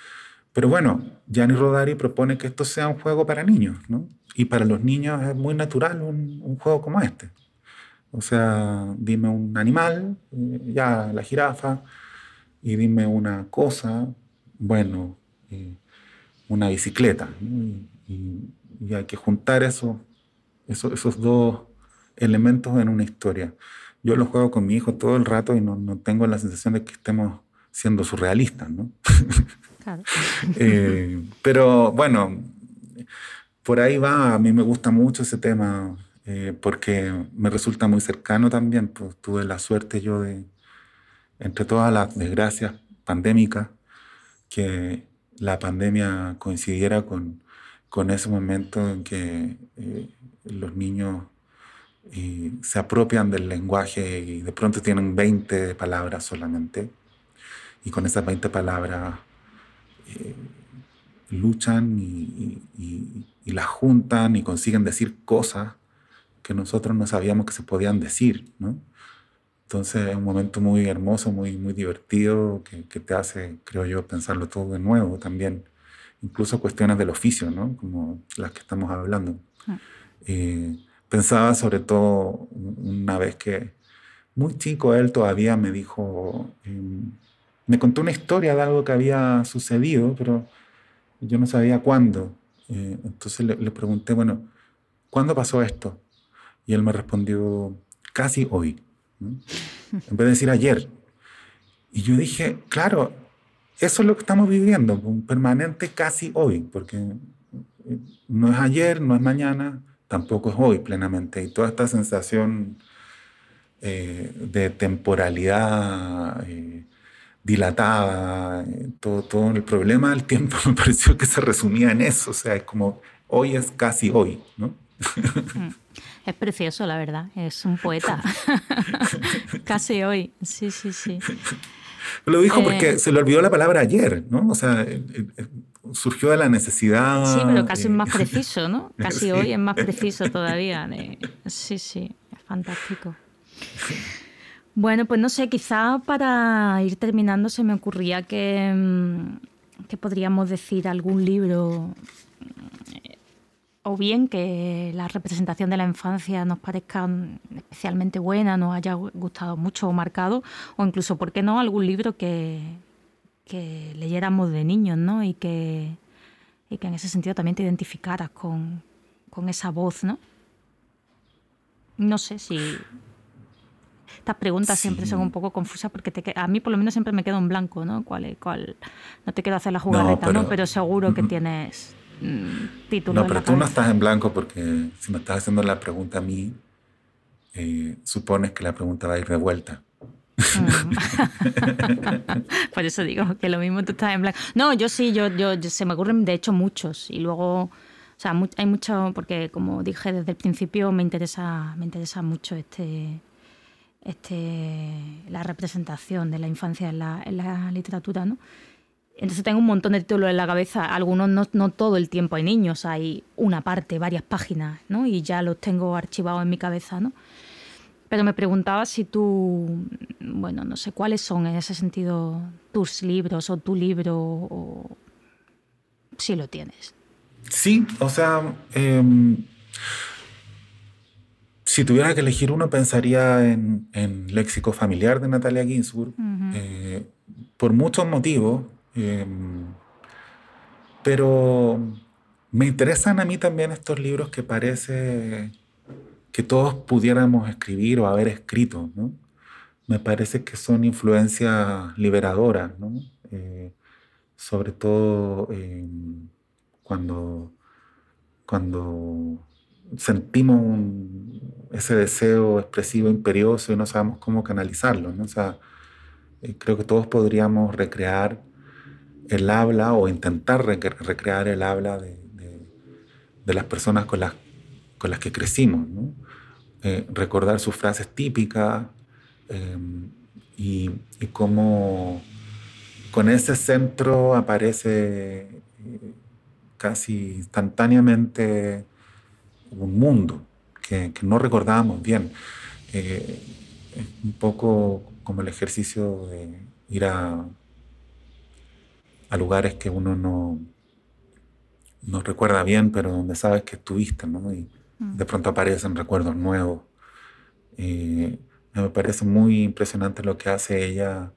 Pero bueno, Gianni Rodari propone que esto sea un juego para niños, ¿no? Y para los niños es muy natural un, un juego como este. O sea, dime un animal, eh, ya la jirafa, y dime una cosa, bueno, eh, una bicicleta. Y, hay que juntar eso, esos dos elementos en una historia. Yo lo juego con mi hijo todo el rato y no, no tengo la sensación de que estemos siendo surrealistas, ¿no? Claro. Eh, pero bueno, por ahí va, a mí me gusta mucho ese tema eh, porque me resulta muy cercano también, pues tuve la suerte yo de, entre todas las desgracias pandémicas, que la pandemia coincidiera con, con ese momento en que eh, los niños eh, se apropian del lenguaje y de pronto tienen 20 palabras solamente, y con esas 20 palabras luchan y, y, y las juntan y consiguen decir cosas que nosotros no sabíamos que se podían decir, ¿no? Entonces es un momento muy hermoso, muy, muy divertido, que, que, te hace, creo yo, pensarlo todo de nuevo también. Incluso cuestiones del oficio, ¿no? Como las que estamos hablando. Ah. Eh, pensaba sobre todo una vez que, muy chico, él todavía me dijo, em, me contó una historia de algo que había sucedido, pero yo no sabía cuándo. Eh, entonces le, pregunté, bueno, ¿cuándo pasó esto? Y él me respondió, casi hoy, en vez de decir ayer. Y yo dije, claro, eso es lo que estamos viviendo, un permanente casi hoy, porque eh, no es ayer, no es mañana, tampoco es hoy plenamente. Y toda esta sensación eh, de temporalidad eh, dilatada, todo, todo el problema del tiempo me pareció que se resumía en eso, o sea, es como hoy es casi hoy, ¿no?
Mm. Es precioso, la verdad. Es un poeta. Casi hoy. Sí, sí, sí.
Lo dijo porque eh, se le olvidó la palabra ayer, ¿no? O sea, eh, eh, surgió de la necesidad.
Sí, pero casi es más preciso, ¿no? Casi hoy es más preciso todavía. Sí, sí, es fantástico. Bueno, pues no sé, quizá para ir terminando se me ocurría que, mm, que podríamos decir algún libro o bien que la representación de la infancia nos parezca especialmente buena, nos haya gustado mucho o marcado, o incluso, ¿por qué no?, algún libro que, que leyéramos de niños, ¿no? Y que, y que en ese sentido también te identificaras con, con esa voz, ¿no? No sé si... Estas preguntas siempre son un poco confusas porque te, a mí por lo menos siempre me quedo en blanco, ¿no? ¿Cuál, cuál, no te quiero hacer la jugarreta, ¿no? Pero, seguro que tienes Mm, título.
No, pero tú no estás en blanco porque si me estás haciendo la pregunta a mí, eh, supones que la pregunta va a ir de vuelta. Mm.
Por eso digo que lo mismo tú estás en blanco. No, yo sí, yo, yo, se me ocurren de hecho muchos y luego, o sea, hay mucho porque como dije desde el principio me interesa, me interesa mucho este, este, la representación de la infancia en la, en la literatura, ¿no? Entonces tengo un montón de títulos en la cabeza, algunos no, no, todo el tiempo hay niños, hay una parte, varias páginas, ¿no? Y ya los tengo archivados en mi cabeza, ¿no? Pero me preguntaba si tú, bueno, no sé cuáles son en ese sentido tus libros o tu libro, o si lo tienes.
Sí, o sea, em, si tuviera que elegir uno, pensaría en, en Léxico Familiar de Natalia Ginsburg, eh, por muchos motivos. Em, pero me interesan a mí también estos libros que parece que todos pudiéramos escribir o haber escrito, ¿no? Me parece que son influencias liberadoras, ¿no? Eh, sobre todo em, cuando, cuando sentimos ese deseo expresivo imperioso y no sabemos cómo canalizarlo, ¿no? O sea, eh, creo que todos podríamos recrear el habla o intentar recrear el habla de, las personas con las, con las que crecimos. Eh, recordar sus frases típicas, em, y, y cómo con ese centro aparece eh, casi instantáneamente un mundo que, no recordábamos bien. Eh, un poco como el ejercicio de ir a, a lugares que uno no, no recuerda bien, pero donde sabes que estuviste, ¿no? Y. de pronto aparecen recuerdos nuevos. Eh, me parece muy impresionante lo que hace ella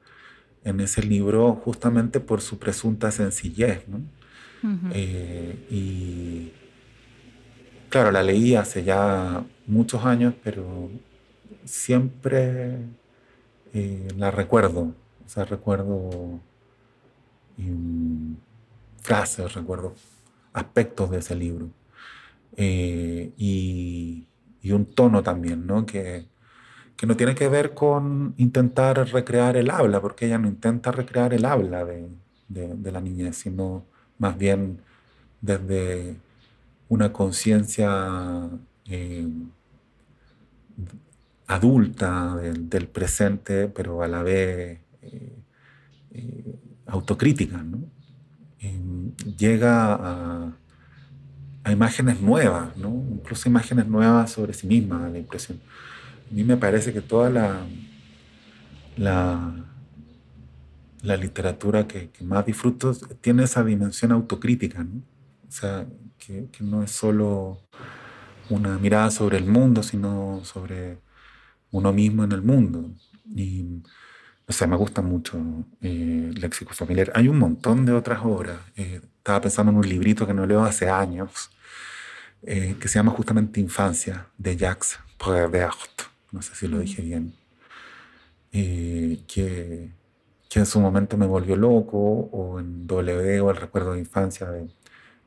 en ese libro, justamente por su presunta sencillez, ¿no? Eh, y claro, la leí hace ya muchos años, pero siempre eh, la recuerdo. O sea, recuerdo frases, recuerdo aspectos de ese libro. Eh, y, un tono también, ¿no? Que, que, no tiene que ver con intentar recrear el habla, porque ella no intenta recrear el habla de, de, la niñez, sino más bien desde una conciencia eh, adulta del, presente, pero a la vez eh, autocrítica, ¿no? llega a, imágenes nuevas, ¿no? incluso imágenes nuevas sobre sí misma, la impresión. A mí me parece que toda la, la, la literatura que, más disfruto tiene esa dimensión autocrítica, ¿no? o sea, que, no es solo una mirada sobre el mundo, sino sobre uno mismo en el mundo. O sea, me gusta mucho eh, Léxico Familiar. Hay un montón de otras obras. Eh, estaba pensando en un librito que no leo hace años, eh, que se llama justamente Infancia, de Jacques Prévert. No sé si lo dije bien. que, que en su momento me volvió loco, o en W, o El Recuerdo de Infancia de,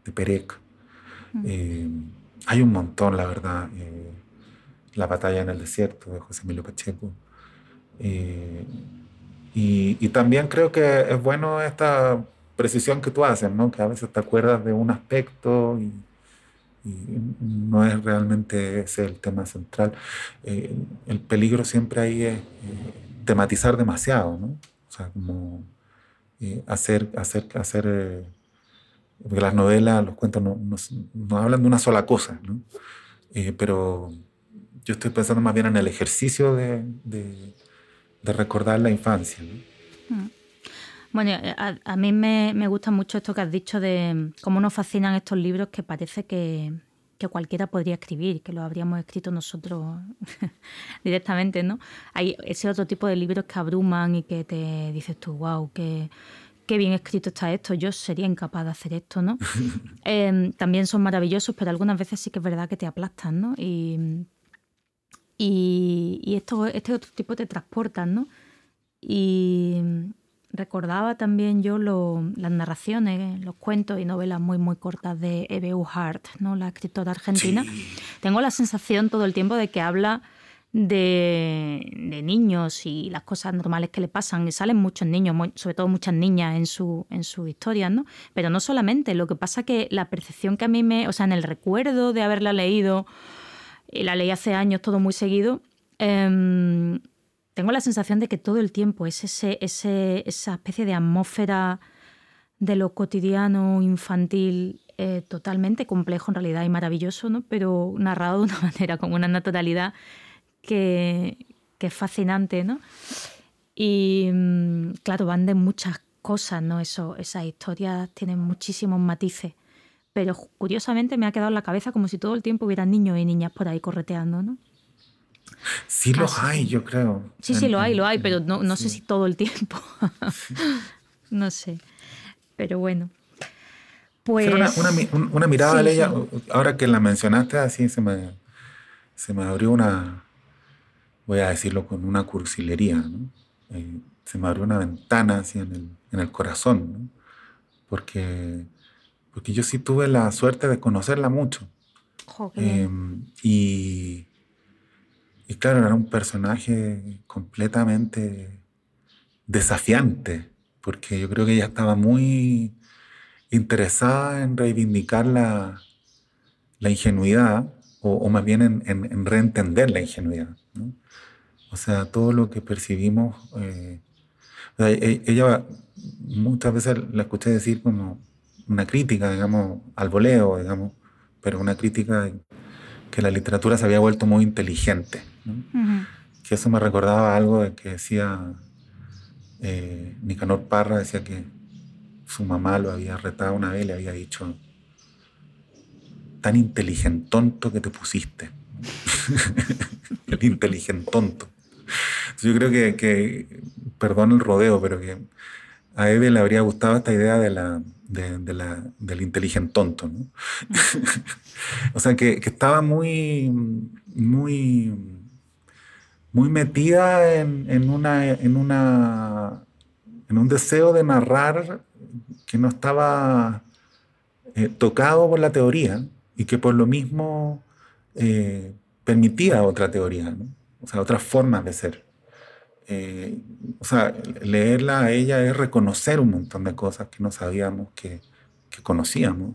de Perec. hay un montón, la verdad. la batalla en el desierto de José Emilio Pacheco. Y, también creo que es bueno esta precisión que tú haces, ¿no? que a veces te acuerdas de un aspecto y, no es realmente ese el tema central. Eh, el peligro siempre ahí es eh, tematizar demasiado, ¿no? o sea, como eh, hacer, hacer, hacer porque las novelas, los cuentos no, no, hablan de una sola cosa, ¿no? pero yo estoy pensando más bien en el ejercicio de de recordar la infancia. Mm.
Bueno, eh, a, mí me, gusta mucho esto que has dicho de cómo nos fascinan estos libros que parece que, cualquiera podría escribir, que lo habríamos escrito nosotros directamente, ¿no? Hay ese otro tipo de libros que abruman y que te dices tú, wow, qué, qué bien escrito está esto, yo sería incapaz de hacer esto, ¿no? Em, también son maravillosos, pero algunas veces sí que es verdad que te aplastan, ¿no? Y, y, esto, este otro tipo te transportan, ¿no? Y recordaba también yo las narraciones, los cuentos y novelas muy, muy cortas de E.B.U. Hart, ¿no? la escritora argentina. Tengo la sensación todo el tiempo de que habla de, niños y las cosas normales que le pasan. Y salen muchos niños, sobre todo muchas niñas en su, en sus historias, ¿no? Pero no solamente, lo que pasa que la percepción que a mí me, o sea, en el recuerdo de haberla leído la leí hace años todo muy seguido, em, tengo la sensación de que todo el tiempo es ese, esa especie de atmósfera de lo cotidiano, infantil, eh, totalmente complejo en realidad y maravilloso, ¿no? pero narrado de una manera, con una naturalidad que, es fascinante. ¿no? Y mm, claro, van de muchas cosas, ¿no? Eso, esas historias tienen muchísimos matices pero curiosamente me ha quedado en la cabeza como si todo el tiempo hubiera niños y niñas por ahí correteando, ¿no?
Sí los hay, yo creo.
Sí, sí, lo hay, lo hay, pero no, no sé si todo el tiempo. no sé. Pero bueno. Pues...
Una, una, mirada de ella, ahora que la mencionaste así, se me, se me abrió una, voy a decirlo con una cursilería, ¿no? Eh, se me abrió una ventana así en el, en el corazón, ¿no? Porque porque yo sí tuve la suerte de conocerla mucho. Em, y, y claro, era un personaje completamente desafiante, porque yo creo que ella estaba muy interesada en reivindicar la, la ingenuidad, o, más bien en, en, reentender la ingenuidad. O O sea, todo lo que percibimos, eh, e, ella muchas veces la escuché decir como una crítica, digamos, al voleo, digamos, pero una crítica que la literatura se había vuelto muy inteligente. Que eso me recordaba algo de que decía eh, Nicanor Parra, decía que su mamá lo había retado una vez y le había dicho, tan inteligentonto que te pusiste. el inteligentonto. Yo creo que, que, perdón el rodeo, pero que a Eve le habría gustado esta idea de la, de, la, del inteligente ¿no? o sea, que, que, estaba muy, muy, muy metida en, en, una, en, una, en un deseo de narrar que no estaba eh, tocado por la teoría y que por lo mismo eh, permitía otra teoría, ¿no? o sea, otras formas de ser. Eh, o sea, leerla a ella es reconocer un montón de cosas que no sabíamos que, que conocíamos.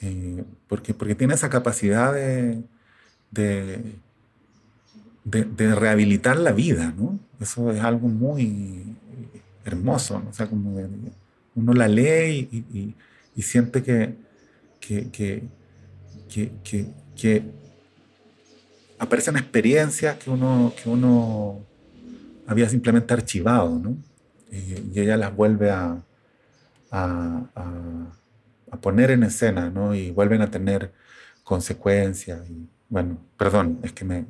Eh, porque, porque tiene esa capacidad de, de, de, rehabilitar la vida, ¿no? Eso es algo muy hermoso, ¿no? O sea, como uno la lee y, y, y siente que, que, que, que, aparecen experiencias que uno, que uno había simplemente archivado, ¿no? Y, ella las vuelve a, a, a, poner en escena, ¿no? Y vuelven a tener consecuencias. Y, bueno, perdón, es que me,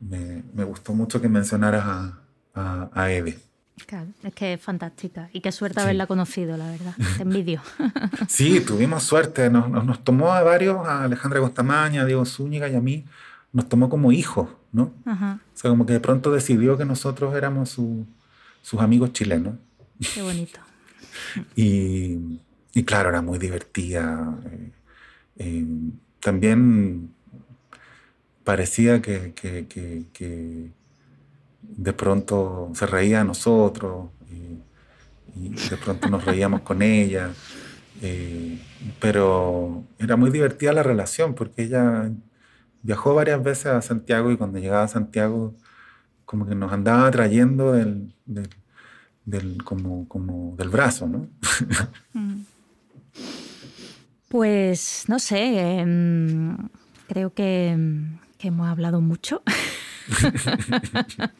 me, me, gustó mucho que mencionaras a, a, a Eve.
Claro, es que es fantástica y qué suerte haberla conocido, la verdad. Te envidio.
sí, tuvimos suerte. Nos, nos, tomó a varios, a Alejandra Costamaña, a Diego Zúñiga y a mí, nos tomó como hijos, ¿no? O sea, como que de pronto decidió que nosotros éramos sus amigos chilenos.
Qué bonito.
y, y, claro, era muy divertida. Eh, eh, también parecía que, que, que, de pronto se reía a nosotros y, de pronto nos reíamos con ella. Eh, pero era muy divertida la relación porque ella viajó varias veces a Santiago y cuando llegaba a Santiago como que nos andaba trayendo del, del, como, como del brazo, ¿no? Mm.
Pues no sé, em, creo que, que, hemos hablado mucho.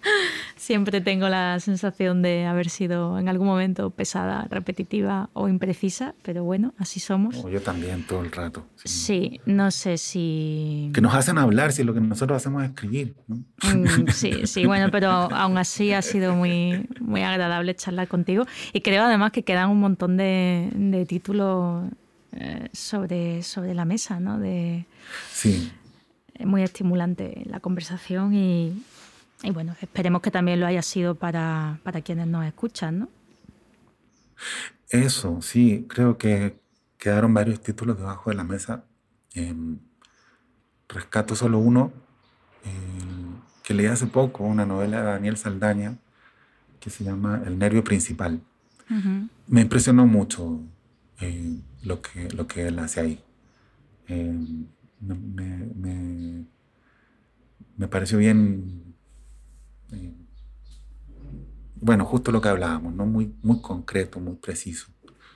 Siempre tengo la sensación de haber sido en algún momento pesada, repetitiva o imprecisa, pero bueno, así somos.
Oh, yo también todo el rato.
Sí. no sé si...
Que nos hacen hablar si lo que nosotros hacemos es escribir.
Mm, sí, sí, bueno, pero aún así ha sido muy, muy agradable charlar contigo y creo además que quedan un montón de, de títulos eh, sobre, sobre la mesa, ¿no? De...
Sí
muy estimulante la conversación y, bueno, esperemos que también lo haya sido para, quienes nos escuchan, ¿no?
Eso, sí, creo que quedaron varios títulos debajo de la mesa. Em, rescato solo uno, que leí hace poco, una novela de Daniel Saldaña, que se llama El nervio principal. Me impresionó mucho eh, lo, que, lo que él hace ahí. Em, me, me, pareció bien, eh, bueno, justo lo que hablábamos, ¿no? muy, muy concreto, muy preciso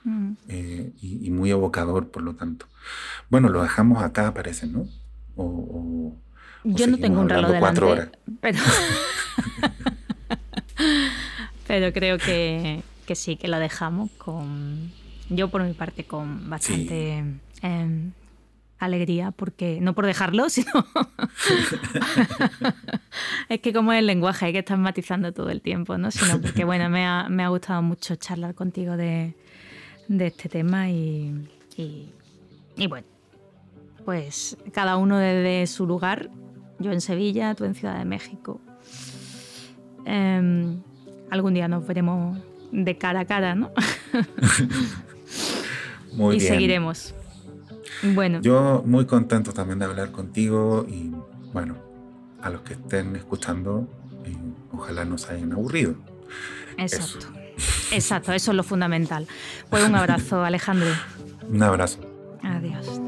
mm. eh, y, muy evocador, por lo tanto. Bueno, lo dejamos acá, parece, ¿no? O,
Yo no tengo un reloj de cuatro horas. Pero, pero creo que, que, sí, que lo dejamos con, yo por mi parte, con bastante... Em, alegría, porque no por dejarlo, sino es que como es el lenguaje hay que estar matizando todo el tiempo, ¿no? Sino porque bueno, me ha, me ha gustado mucho charlar contigo de, de este tema y, y, bueno, pues cada uno desde su lugar, yo en Sevilla, tú en Ciudad de México. Em, algún día nos veremos de cara a cara, ¿no?
Muy
y seguiremos. Bueno.
Yo muy contento también de hablar contigo y bueno, a los que estén escuchando, eh, ojalá no se hayan aburrido.
Exacto. Exacto, eso es lo fundamental. Pues un abrazo, Alejandro.
un abrazo.
Adiós.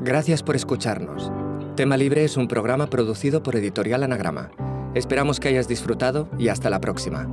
Gracias por escucharnos. Tema Libre es un programa producido por Editorial Anagrama. Esperamos que hayas disfrutado y hasta la próxima.